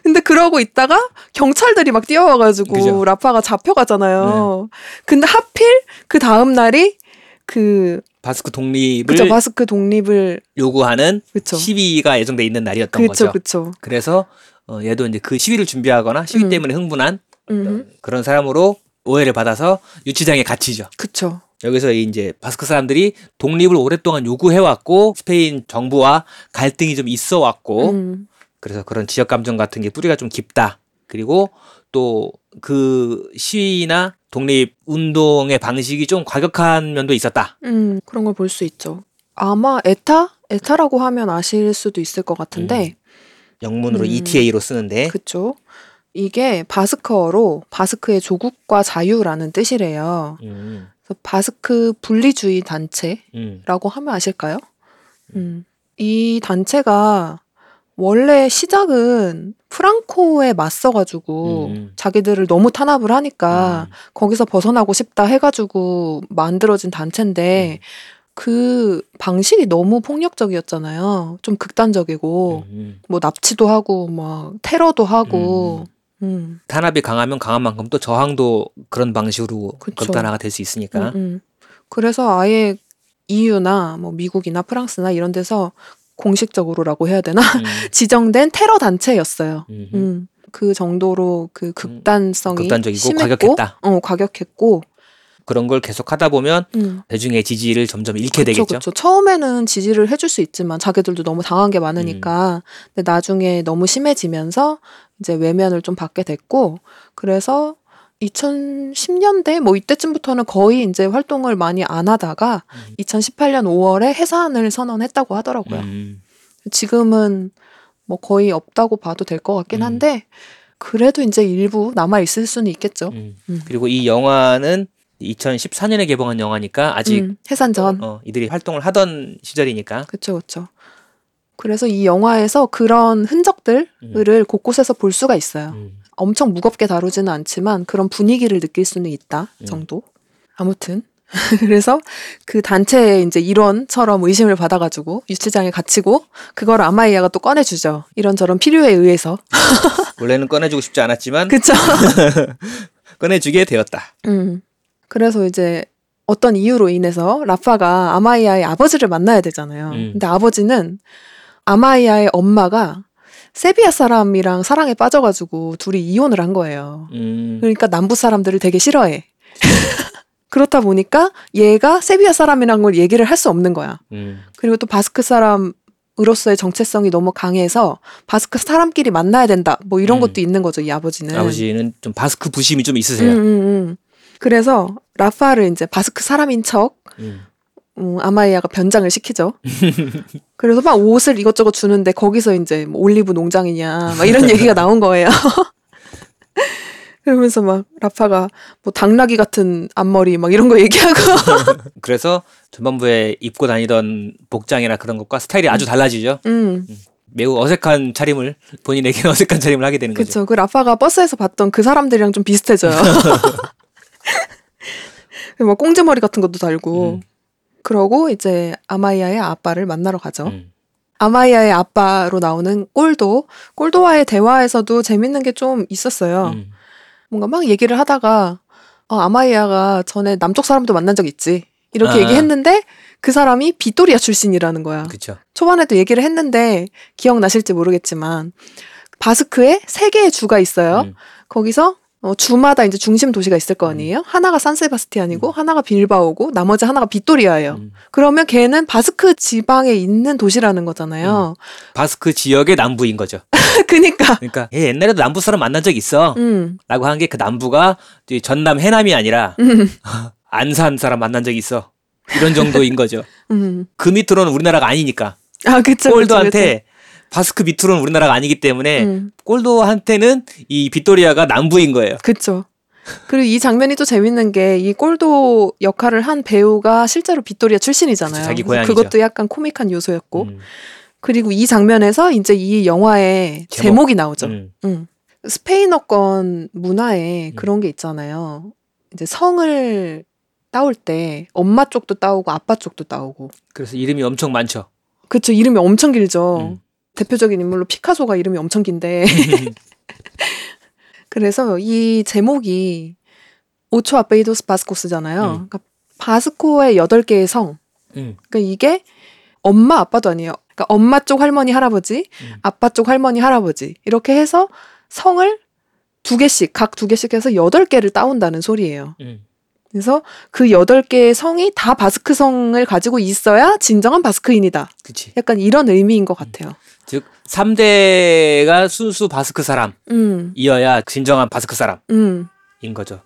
근데 그러고 있다가 경찰들이 막 뛰어와가지고 그죠. 라파가 잡혀가잖아요. 근데 하필 그 다음 날이 그 바스크 독립을 그쵸 바스크 독립을 요구하는 그쵸 시위가 예정돼 있는 날이었던 그쵸 거죠. 그쵸. 그래서 어, 얘도 이제 그 시위를 준비하거나 시위 음. 때문에 흥분한 음, 그런 사람으로 오해를 받아서 유치장에 갇히죠. 그쵸. 여기서 이제 바스크 사람들이 독립을 오랫동안 요구해왔고 스페인 정부와 갈등이 좀 있어 왔고 음, 그래서 그런 지역 감정 같은 게 뿌리가 좀 깊다. 그리고 또 그 시위나 독립 운동의 방식이 좀 과격한 면도 있었다. 음, 그런 걸 볼 수 있죠. 아마 에타? 에타라고 하면 아실 수도 있을 것 같은데, 영문으로 음. ETA로 쓰는데 그쵸? 이게 바스크어로 바스크의 조국과 자유라는 뜻이래요. 음, 그래서 바스크 분리주의 단체라고 음, 하면 아실까요? 음. 이 단체가 원래 시작은 프랑코에 맞서가지고 음. 자기들을 너무 탄압을 하니까 음. 거기서 벗어나고 싶다 해가지고 만들어진 단체인데 그 방식이 너무 폭력적이었잖아요. 좀 극단적이고 음. 뭐 납치도 하고 막 테러도 하고 음. 탄압이 강하면 강한 만큼 또 저항도 그런 방식으로 그쵸. 극단화가 될 수 있으니까. 음, 음. 그래서 아예 EU나 뭐 미국이나 프랑스나 이런 데서 공식적으로라고 해야 되나 음, (laughs) 지정된 테러 단체였어요. 음, 음. 그 정도로 그 극단성이 극단적이고 심했고, 과격했다. 어, 과격했고. 그런 걸 계속 하다 보면 음. 대중의 지지를 점점 잃게 그쵸, 되겠죠. 그쵸. 처음에는 지지를 해줄 수 있지만 자기들도 너무 당한 게 많으니까. 음. 근데 나중에 너무 심해지면서 이제 외면을 좀 받게 됐고, 그래서 2010년대 뭐 이때쯤부터는 거의 이제 활동을 많이 안 하다가 음. 2018년 5월에 해산을 선언했다고 하더라고요. 음, 지금은 뭐 거의 없다고 봐도 될 것 같긴 음. 한데, 그래도 이제 일부 남아 있을 수는 있겠죠. 음. 음. 그리고 이 영화는 2014년에 개봉한 영화니까 아직 음, 해산 전. 어, 이들이 활동을 하던 시절이니까 그쵸, 그쵸. 그래서 이 영화에서 그런 흔적들을 곳곳에서 볼 수가 있어요. 음. 엄청 무겁게 다루지는 않지만 그런 분위기를 느낄 수는 있다 음. 정도. 아무튼 (laughs) 그래서 그 단체의 이제 일원처럼 의심을 받아가지고 유치장에 갇히고 그걸 아마이아가 또 꺼내주죠. 이런저런 필요에 의해서. (laughs) 원래는 꺼내주고 싶지 않았지만 그쵸? (laughs) 꺼내주게 되었다. 음. 그래서 이제 어떤 이유로 인해서 라파가 아마이아의 아버지를 만나야 되잖아요. 음. 근데 아버지는 아마이아의 엄마가 세비야 사람이랑 사랑에 빠져가지고 둘이 이혼을 한 거예요. 음, 그러니까 남부 사람들을 되게 싫어해. (laughs) 그렇다 보니까 얘가 세비야 사람이란 걸 얘기를 할 수 없는 거야. 음, 그리고 또 바스크 사람으로서의 정체성이 너무 강해서 바스크 사람끼리 만나야 된다. 뭐 이런 음. 것도 있는 거죠, 이 아버지는. 아버지는 좀 바스크 부심이 좀 음, 있으세요. 음, 음. 그래서 라파를 이제 바스크 사람인 척 음. 음, 아마이아가 변장을 시키죠. (laughs) 그래서 막 옷을 이것저것 주는데 거기서 이제 뭐 올리브 농장이냐 막 이런 얘기가 나온 거예요. (laughs) 그러면서 막 라파가 뭐 당나귀 같은 앞머리 막 이런 거 얘기하고 (laughs) 그래서 전반부에 입고 다니던 복장이나 그런 것과 스타일이 아주 달라지죠. 음 매우 어색한 차림을 본인에게 어색한 차림을 하게 되는 거죠. 그쵸 그 라파가 버스에서 봤던 그 사람들이랑 좀 비슷해져요. 뭐 꽁지머리 같은 것도 달고 음. 그러고 이제 아마이아의 아빠를 만나러 가죠. 음. 아마이아의 아빠로 나오는 꼴도 꼴도와의 대화에서도 재밌는 게 좀 있었어요. 음. 뭔가 막 얘기를 하다가 어, 아마이아가 전에 남쪽 사람도 만난 적 있지 이렇게 아. 얘기했는데 그 사람이 비토리아 출신이라는 거야. 그렇죠. 초반에도 얘기를 했는데 기억나실지 모르겠지만 바스크에 세 개의 주가 있어요. 음. 거기서 어, 주마다 이제 중심 도시가 있을 거 아니에요. 하나가 산세바스티안이고 하나가 빌바오고 나머지 하나가 비토리아예요. 음. 그러면 걔는 바스크 지방에 있는 도시라는 거잖아요. 바스크 지역의 남부인 거죠. (laughs) 그니까. 그러니까 얘 옛날에도 남부 사람 만난 적 있어. 음. 라고 한 게 그 남부가 전남 해남이 아니라 음. (laughs) 안산 사람 만난 적 있어. 이런 정도인 거죠. (laughs) 음. 그 밑으로는 우리나라가 아니니까. 아, 그쵸. 꼴도한테 바스크 밑으로는 우리나라가 아니기 때문에 음, 꼴도한테는 이 비토리아가 남부인 거예요. 그쵸. 그리고 이 장면이 또 재밌는 게 이 꼴도 역할을 한 배우가 실제로 비토리아 출신이잖아요. 자기 고향이죠. 그것도 약간 코믹한 요소였고. 음, 그리고 이 장면에서 이제 이 영화의 제목. 이 나오죠. 음, 음. 스페인어권 문화에 음. 그런 게 있잖아요. 이제 성을 따올 때 엄마 쪽도 따오고 아빠 쪽도 따오고. 그래서 이름이 엄청 많죠. 그쵸 이름이 엄청 길죠. 음. 대표적인 인물로 피카소가 이름이 엄청 긴데. (laughs) (laughs) 그래서 이 제목이 오초 아페이도스 바스코스잖아요. 음. 그러니까 바스코의 여덟 개의 성. 음, 그러니까 이게 엄마 아빠도 아니에요. 그러니까 엄마 쪽 할머니 할아버지, 음. 아빠 쪽 할머니 할아버지 이렇게 해서 성을 두 개씩 각 두 개씩 해서 여덟 개를 따온다는 소리예요. 음. 그래서 그 여덟 개의 성이 다 바스크 성을 가지고 있어야 진정한 바스크인이다. 그치. 약간 이런 의미인 것 같아요. 즉 3대가 순수 바스크 음, 사람이어야 진정한 바스크 사람인 음, 거죠.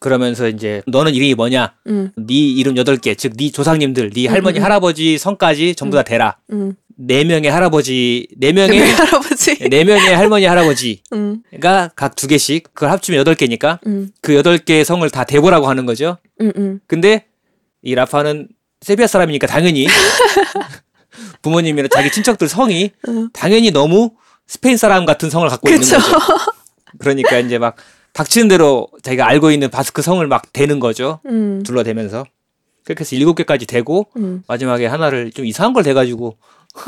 그러면서 이제 너는 이름이 뭐냐? 음, 네 이름 8개. 즉 네 조상님들, 네 음, 할머니, 음. 할아버지 성까지 전부 다 대라. 음. 네 명의 할아버지, 네 명의 대명의 할아버지. 네 명의 할머니, 할아버지가 (laughs) 음, 각두 개씩 그걸 합치면 여덟 개니까 음, 그 여덟 개의 성을 다 대보라고 하는 거죠. 음, 음. 근데 이 라파는 세비야 사람이니까 당연히 (laughs) 부모님이나 자기 친척들 성이 음. 당연히 너무 스페인 사람 같은 성을 갖고 그쵸. 있는 거죠. 그러니까 이제 막 닥치는 대로 자기가 알고 있는 바스크 성을 막 대는 거죠. 음, 둘러대면서. 그렇게 해서 일곱 개까지 대고 음, 마지막에 하나를 좀 이상한 걸 대가지고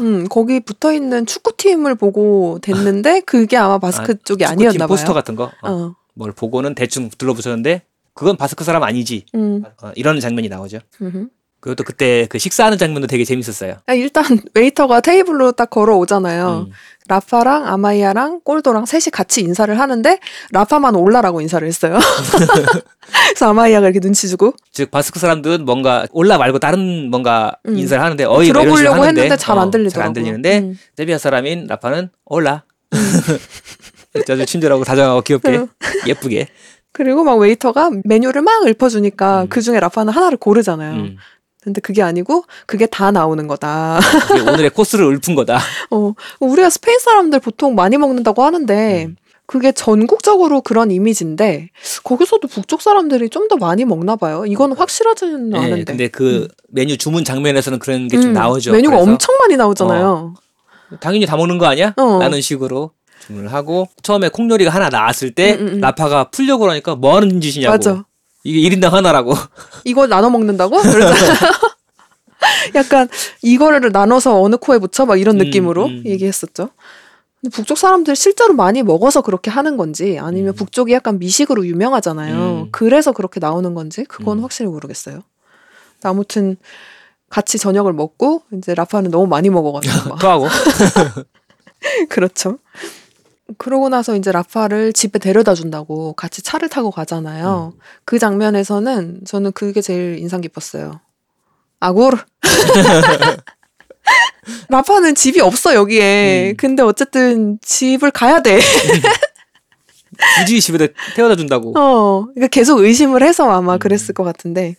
음. 거기 붙어 있는 축구팀을 보고 댔는데 그게 아마 바스크 쪽이 축구팀 아니었나 봐요. 포스터 같은 거 어, 어, 뭘 보고는 대충 둘러붙였는데 그건 바스크 사람 아니지 음, 어, 이런 장면이 나오죠. 음. 그것도 그때 그 식사하는 장면도 되게 재밌었어요. 아, 일단 웨이터가 테이블로 딱 걸어 오잖아요. 음. 라파랑 아마이아랑 꼴도랑 셋이 같이 인사를 하는데 라파만 hola라고 인사를 했어요. (laughs) 그래서 아마이아가 이렇게 눈치 주고 즉 바스크 사람들은 뭔가 hola 말고 다른 뭔가 음. 인사를 하는데 어이 뭐 들어보려고 했는데 잘안 어, 들리더라고요. 잘안 들리는데 음. 세비야 사람인 라파는 hola (laughs) 아주 친절하고 다정하고 귀엽게 음. 예쁘게 그리고 막 웨이터가 메뉴를 막 읊어주니까 음. 그 중에 라파는 하나를 고르잖아요. 음. 근데 그게 아니고 그게 다 나오는 거다. 오늘의 코스를 읊은 거다. (laughs) 어, 우리가 스페인 사람들 보통 많이 먹는다고 하는데 음. 그게 전국적으로 그런 이미지인데 거기서도 북쪽 사람들이 좀 더 많이 먹나 봐요. 이건 확실하지는 네, 않은데. 근데 그 메뉴 주문 장면에서는 그런 게좀 음, 나오죠. 메뉴가 그래서 엄청 많이 나오잖아요. 당연히 다 먹는 거 아니야? 어. 라는 식으로 주문을 하고 처음에 콩요리가 하나 나왔을 때 음, 음, 음. 라파가 풀려고 그러니까 뭐 하는 짓이냐고. 맞아. 이게 1인당 하나라고. (laughs) 이걸 나눠 먹는다고? (laughs) 약간 이거를 나눠서 어느 코에 붙여 막 이런 음, 느낌으로 음. 얘기했었죠. 근데 북쪽 사람들 실제로 많이 먹어서 그렇게 하는 건지 아니면 음. 북쪽이 약간 미식으로 유명하잖아요. 음. 그래서 그렇게 나오는 건지 그건 음. 확실히 모르겠어요. 아무튼 같이 저녁을 먹고 이제 라파는 너무 많이 먹어가지고 (laughs) 막 토하고. 그렇죠. 그러고 나서 이제 라파를 집에 데려다 준다고 같이 차를 타고 가잖아요. 그 장면에서는 저는 그게 제일 인상 깊었어요. 아고르. (laughs) 라파는 집이 없어 여기에. 음. 근데 어쨌든 집을 가야 돼. (laughs) 굳이 집에다 태워다 준다고. 어, 그러니까 계속 의심을 해서 아마 음. 그랬을 것 같은데.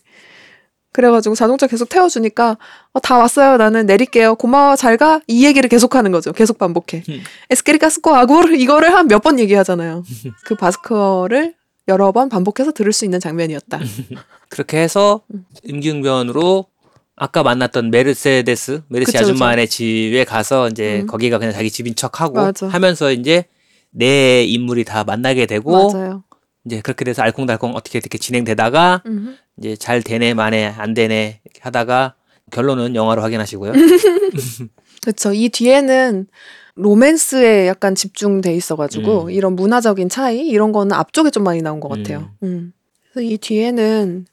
그래가지고 자동차 계속 태워주니까 어, 다 왔어요. 나는 내릴게요. 고마워. 잘 가. 이 얘기를 계속하는 거죠. 계속 반복해. 음. 에스케리카스코 아고르 이거를 한 몇 번 얘기하잖아요. (laughs) 그 바스커를 여러 번 반복해서 들을 수 있는 장면이었다. (laughs) 그렇게 해서 음. 임기응변으로 아까 만났던 메르세데스, 메르시 그쵸, 아줌마네 집에 가서 이제 음. 거기가 그냥 자기 집인 척하고 맞아. 하면서 이제 네 인물이 다 만나게 되고 맞아요. 이제 그렇게 돼서 알콩달콩 어떻게 어떻게 진행되다가 음. 이제 잘 되네 마네 안 되네 하다가 결론은 영화로 확인하시고요. (laughs) 그렇죠. 이 뒤에는 로맨스에 약간 집중돼 있어가지고 음. 이런 문화적인 차이 이런 거는 앞쪽에 좀 많이 나온 것 같아요. 음. 그래서 이 뒤에는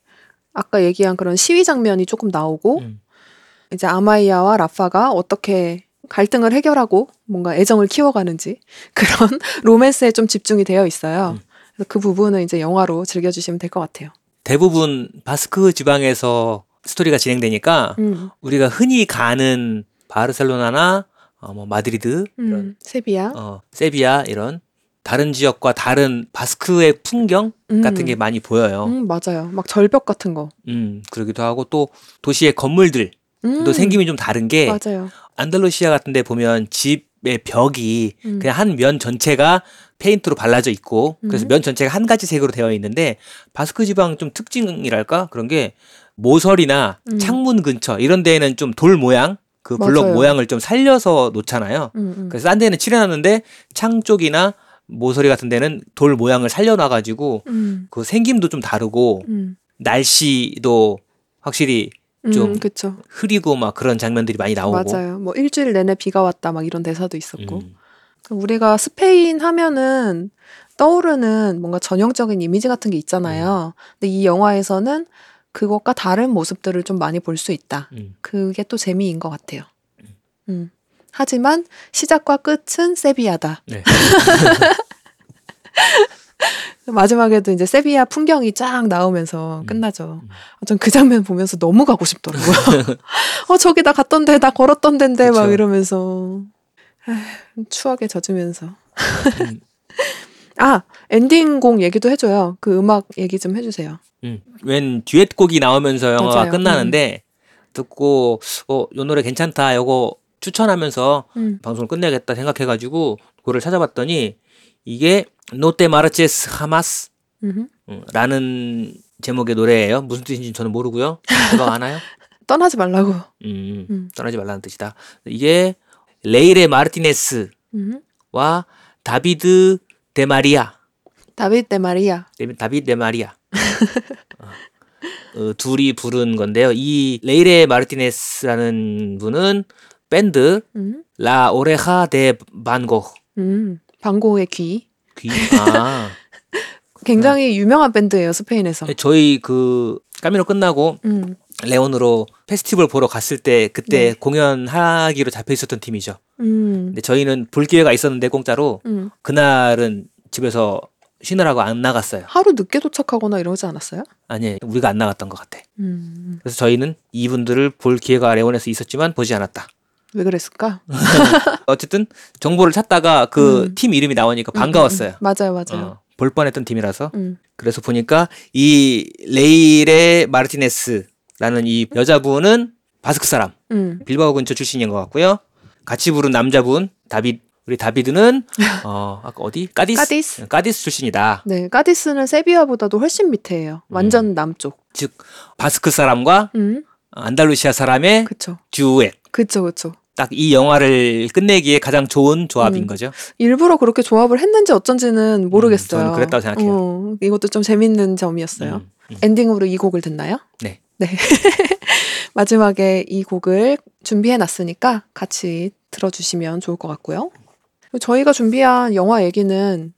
아까 얘기한 그런 시위 장면이 조금 나오고 음. 이제 아마이아와 라파가 어떻게 갈등을 해결하고 뭔가 애정을 키워가는지 (laughs) 그런 로맨스에 좀 집중이 되어 있어요. 음. 그래서 그 부분은 이제 영화로 즐겨주시면 될 것 같아요. 대부분 바스크 지방에서 스토리가 진행되니까 음, 우리가 흔히 가는 바르셀로나나 어, 뭐 마드리드 이런 음, 세비야. 어, 세비야 이런 다른 지역과 다른 바스크의 풍경 음. 같은 게 많이 보여요. 음, 맞아요. 막 절벽 같은 거. 음, 그러기도 하고 또 도시의 건물들도 음, 생김이 좀 다른 게 맞아요. 안달루시아 같은 데 보면 집 벽이 음. 그냥 한 면 전체가 페인트로 발라져 있고 그래서 음. 면 전체가 한 가지 색으로 되어 있는데 바스크 지방 좀 특징이랄까 그런 게 모서리나 음. 창문 근처 이런 데에는 좀 돌 모양 그 블록 맞아요. 모양을 좀 살려서 놓잖아요. 음, 음. 그래서 딴 데는 칠해놨는데 창 쪽이나 모서리 같은 데는 돌 모양을 살려놔가지고 음, 그 생김도 좀 다르고 음. 날씨도 확실히 좀 음, 그쵸. 흐리고 막 그런 장면들이 많이 나오고. 맞아요. 뭐 일주일 내내 비가 왔다 막 이런 대사도 있었고. 음. 우리가 스페인 하면은 떠오르는 뭔가 전형적인 이미지 같은 게 있잖아요. 근데 이 영화에서는 그것과 다른 모습들을 좀 많이 볼 수 있다. 음. 그게 또 재미인 것 같아요. 음. 하지만 시작과 끝은 세비야다. 네. (laughs) (laughs) 마지막에도 이제 세비야 풍경이 쫙 나오면서 음. 끝나죠. 전 그 장면 보면서 너무 가고 싶더라고요. (laughs) 어, 저기 나 갔던 데, 나 걸었던 데인데, 막. 이러면서. 에휴, 추억에 젖으면서. 음. (laughs) 아, 엔딩곡 얘기도 해줘요. 그 음악 얘기 좀 해주세요. 음. 웬 듀엣곡이 나오면서 영화가 맞아요. 음. 끝나는데 듣고 어, 요 노래 괜찮다. 요거 추천하면서 음. 방송을 끝내야겠다 생각해가지고 그거를 찾아봤더니 이게 노테 마르체스 하마스. 음, 라는 제목의 노래예요. 무슨 뜻인지 저는 모르고요. 그거 아나요? (laughs) 떠나지 말라고. 음, 음. 떠나지 말라는 뜻이다. 이게 레이레 마르티네스와. 다비드 데마리아 다비드 데 마리아. 데- 다비드 데마리아 어, 어, 둘이 부른 건데요. 이 레이레 마르티네스라는 분은 밴드 음. 라 오레하 데 반고 음. 방고의 귀. 귀. 아 (laughs) 굉장히 유명한 밴드예요, 스페인에서. 저희 그 까미노 끝나고 음. 레온으로 페스티벌 보러 갔을 때 그때 네. 공연하기로 잡혀 있었던 팀이죠. 음. 근데 저희는 볼 기회가 있었는데 공짜로 음. 그날은 집에서 쉬느라고 안 나갔어요. 하루 늦게 도착하거나 이러지 않았어요? 아니, 우리가 안 나갔던 것 같아. 음. 그래서 저희는 이분들을 볼 기회가 레온에서 있었지만 보지 않았다. 왜 그랬을까? (laughs) 어쨌든 정보를 찾다가 그팀 음. 이름이 나오니까 반가웠어요. 음, 음. 맞아요, 맞아요. 어, 볼 뻔했던 팀이라서. 음. 그래서 보니까 이 레이레 마르티네스라는 이 여자분은 바스크 사람, 음. 빌바오 근처 출신인 것 같고요. 같이 부른 남자분 다빗 우리 다비드는 (laughs) 어 아까 어디 까디스 까디스. 까디스 출신이다. 네, 까디스는 세비야보다도 훨씬 밑에예요. 완전 음. 남쪽. 즉 바스크 사람과 음, 안달루시아 사람의 그쵸. 듀엣. 그쵸, 그쵸. 딱 이 영화를 끝내기에 가장 좋은 조합인 음. 거죠. 일부러 그렇게 조합을 했는지 어쩐지는 모르겠어요. 음, 저는 그랬다고 생각해요. 어, 이것도 좀 재밌는 점이었어요. 음, 음. 엔딩으로 이 곡을 듣나요? 네. 네. (laughs) 마지막에 이 곡을 준비해 놨으니까 같이 들어주시면 좋을 것 같고요. 저희가 준비한 영화 얘기는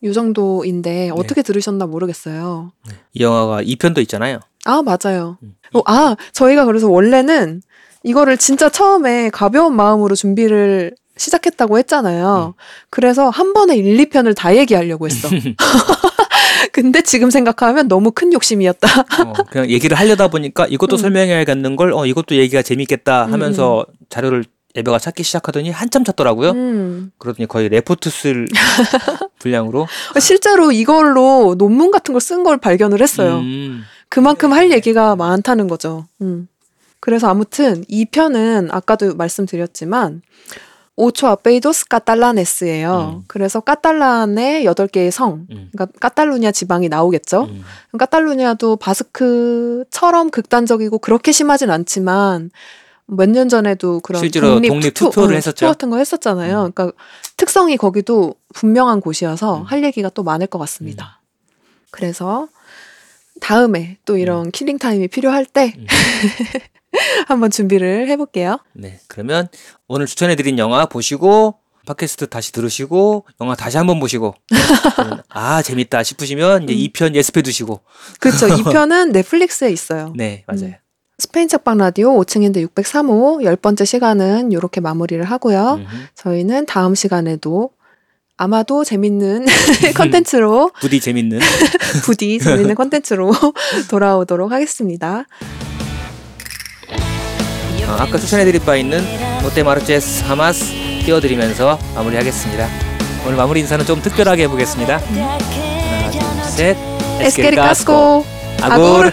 이 정도인데 어떻게 들으셨나 모르겠어요. 이 영화가 2편도 있잖아요. 아, 맞아요. 음. 어, 아, 저희가 그래서 원래는 이거를 진짜 처음에 가벼운 마음으로 준비를 시작했다고 했잖아요. 음. 그래서 한 번에 1, 2편을 다 얘기하려고 했어. (laughs) (laughs) 근데 지금 생각하면 너무 큰 욕심이었다. 어, 그냥 얘기를 하려다 보니까 이것도 음. 설명해야겠는 걸, 어, 이것도 얘기가 재밌겠다 하면서 자료를 에베가 찾기 시작하더니 한참 찾더라고요. 음. 그러더니 거의 레포트 쓸 (laughs) 분량으로. 실제로 이걸로 논문 같은 걸 쓴 걸 발견을 했어요. 음, 그만큼 할 얘기가 많다는 거죠. 음. 그래서 아무튼 이 편은 아까도 말씀드렸지만 오초 아페이도스 까탈라네스예요. 음. 그래서 까탈란의 여덟 개의 성, 음. 그러니까 까탈루냐 지방이 나오겠죠. 음. 까탈루냐도 바스크처럼 극단적이고 그렇게 심하진 않지만 몇 년 전에도 그런 실제로 독립 투표를 어, 했었죠. 투표 같은 거 했었잖아요. 음. 그러니까 특성이 거기도 분명한 곳이어서 음. 할 얘기가 또 많을 것 같습니다. 그래서 다음에 또 이런 killing time이 필요할 때 음. (laughs) (laughs) 한번 준비를 해볼게요. 네. 그러면 오늘 추천해드린 영화 보시고, 팟캐스트 다시 들으시고, 영화 다시 한번 보시고, (laughs) 아, 재밌다 싶으시면 이제 음. 2편 예습해 두시고. 그렇죠. 2편은 (laughs) 넷플릭스에 있어요. 네, 맞아요. 스페인 책방 라디오 5층인데 603호 열 번째 시간은 이렇게 마무리를 하고요. 음흠. 저희는 다음 시간에도 아마도 재밌는 컨텐츠로 부디 재밌는. 부디 재밌는 컨텐츠로 돌아오도록 하겠습니다. 어, 아까 추천해드릴 바 있는 롯데 마르체스 하마스 띄워드리면서 마무리하겠습니다. 오늘 마무리 인사는 좀 특별하게 해보겠습니다. 하나, 둘, 셋. 에스케리 까스코 아gur. 아gur.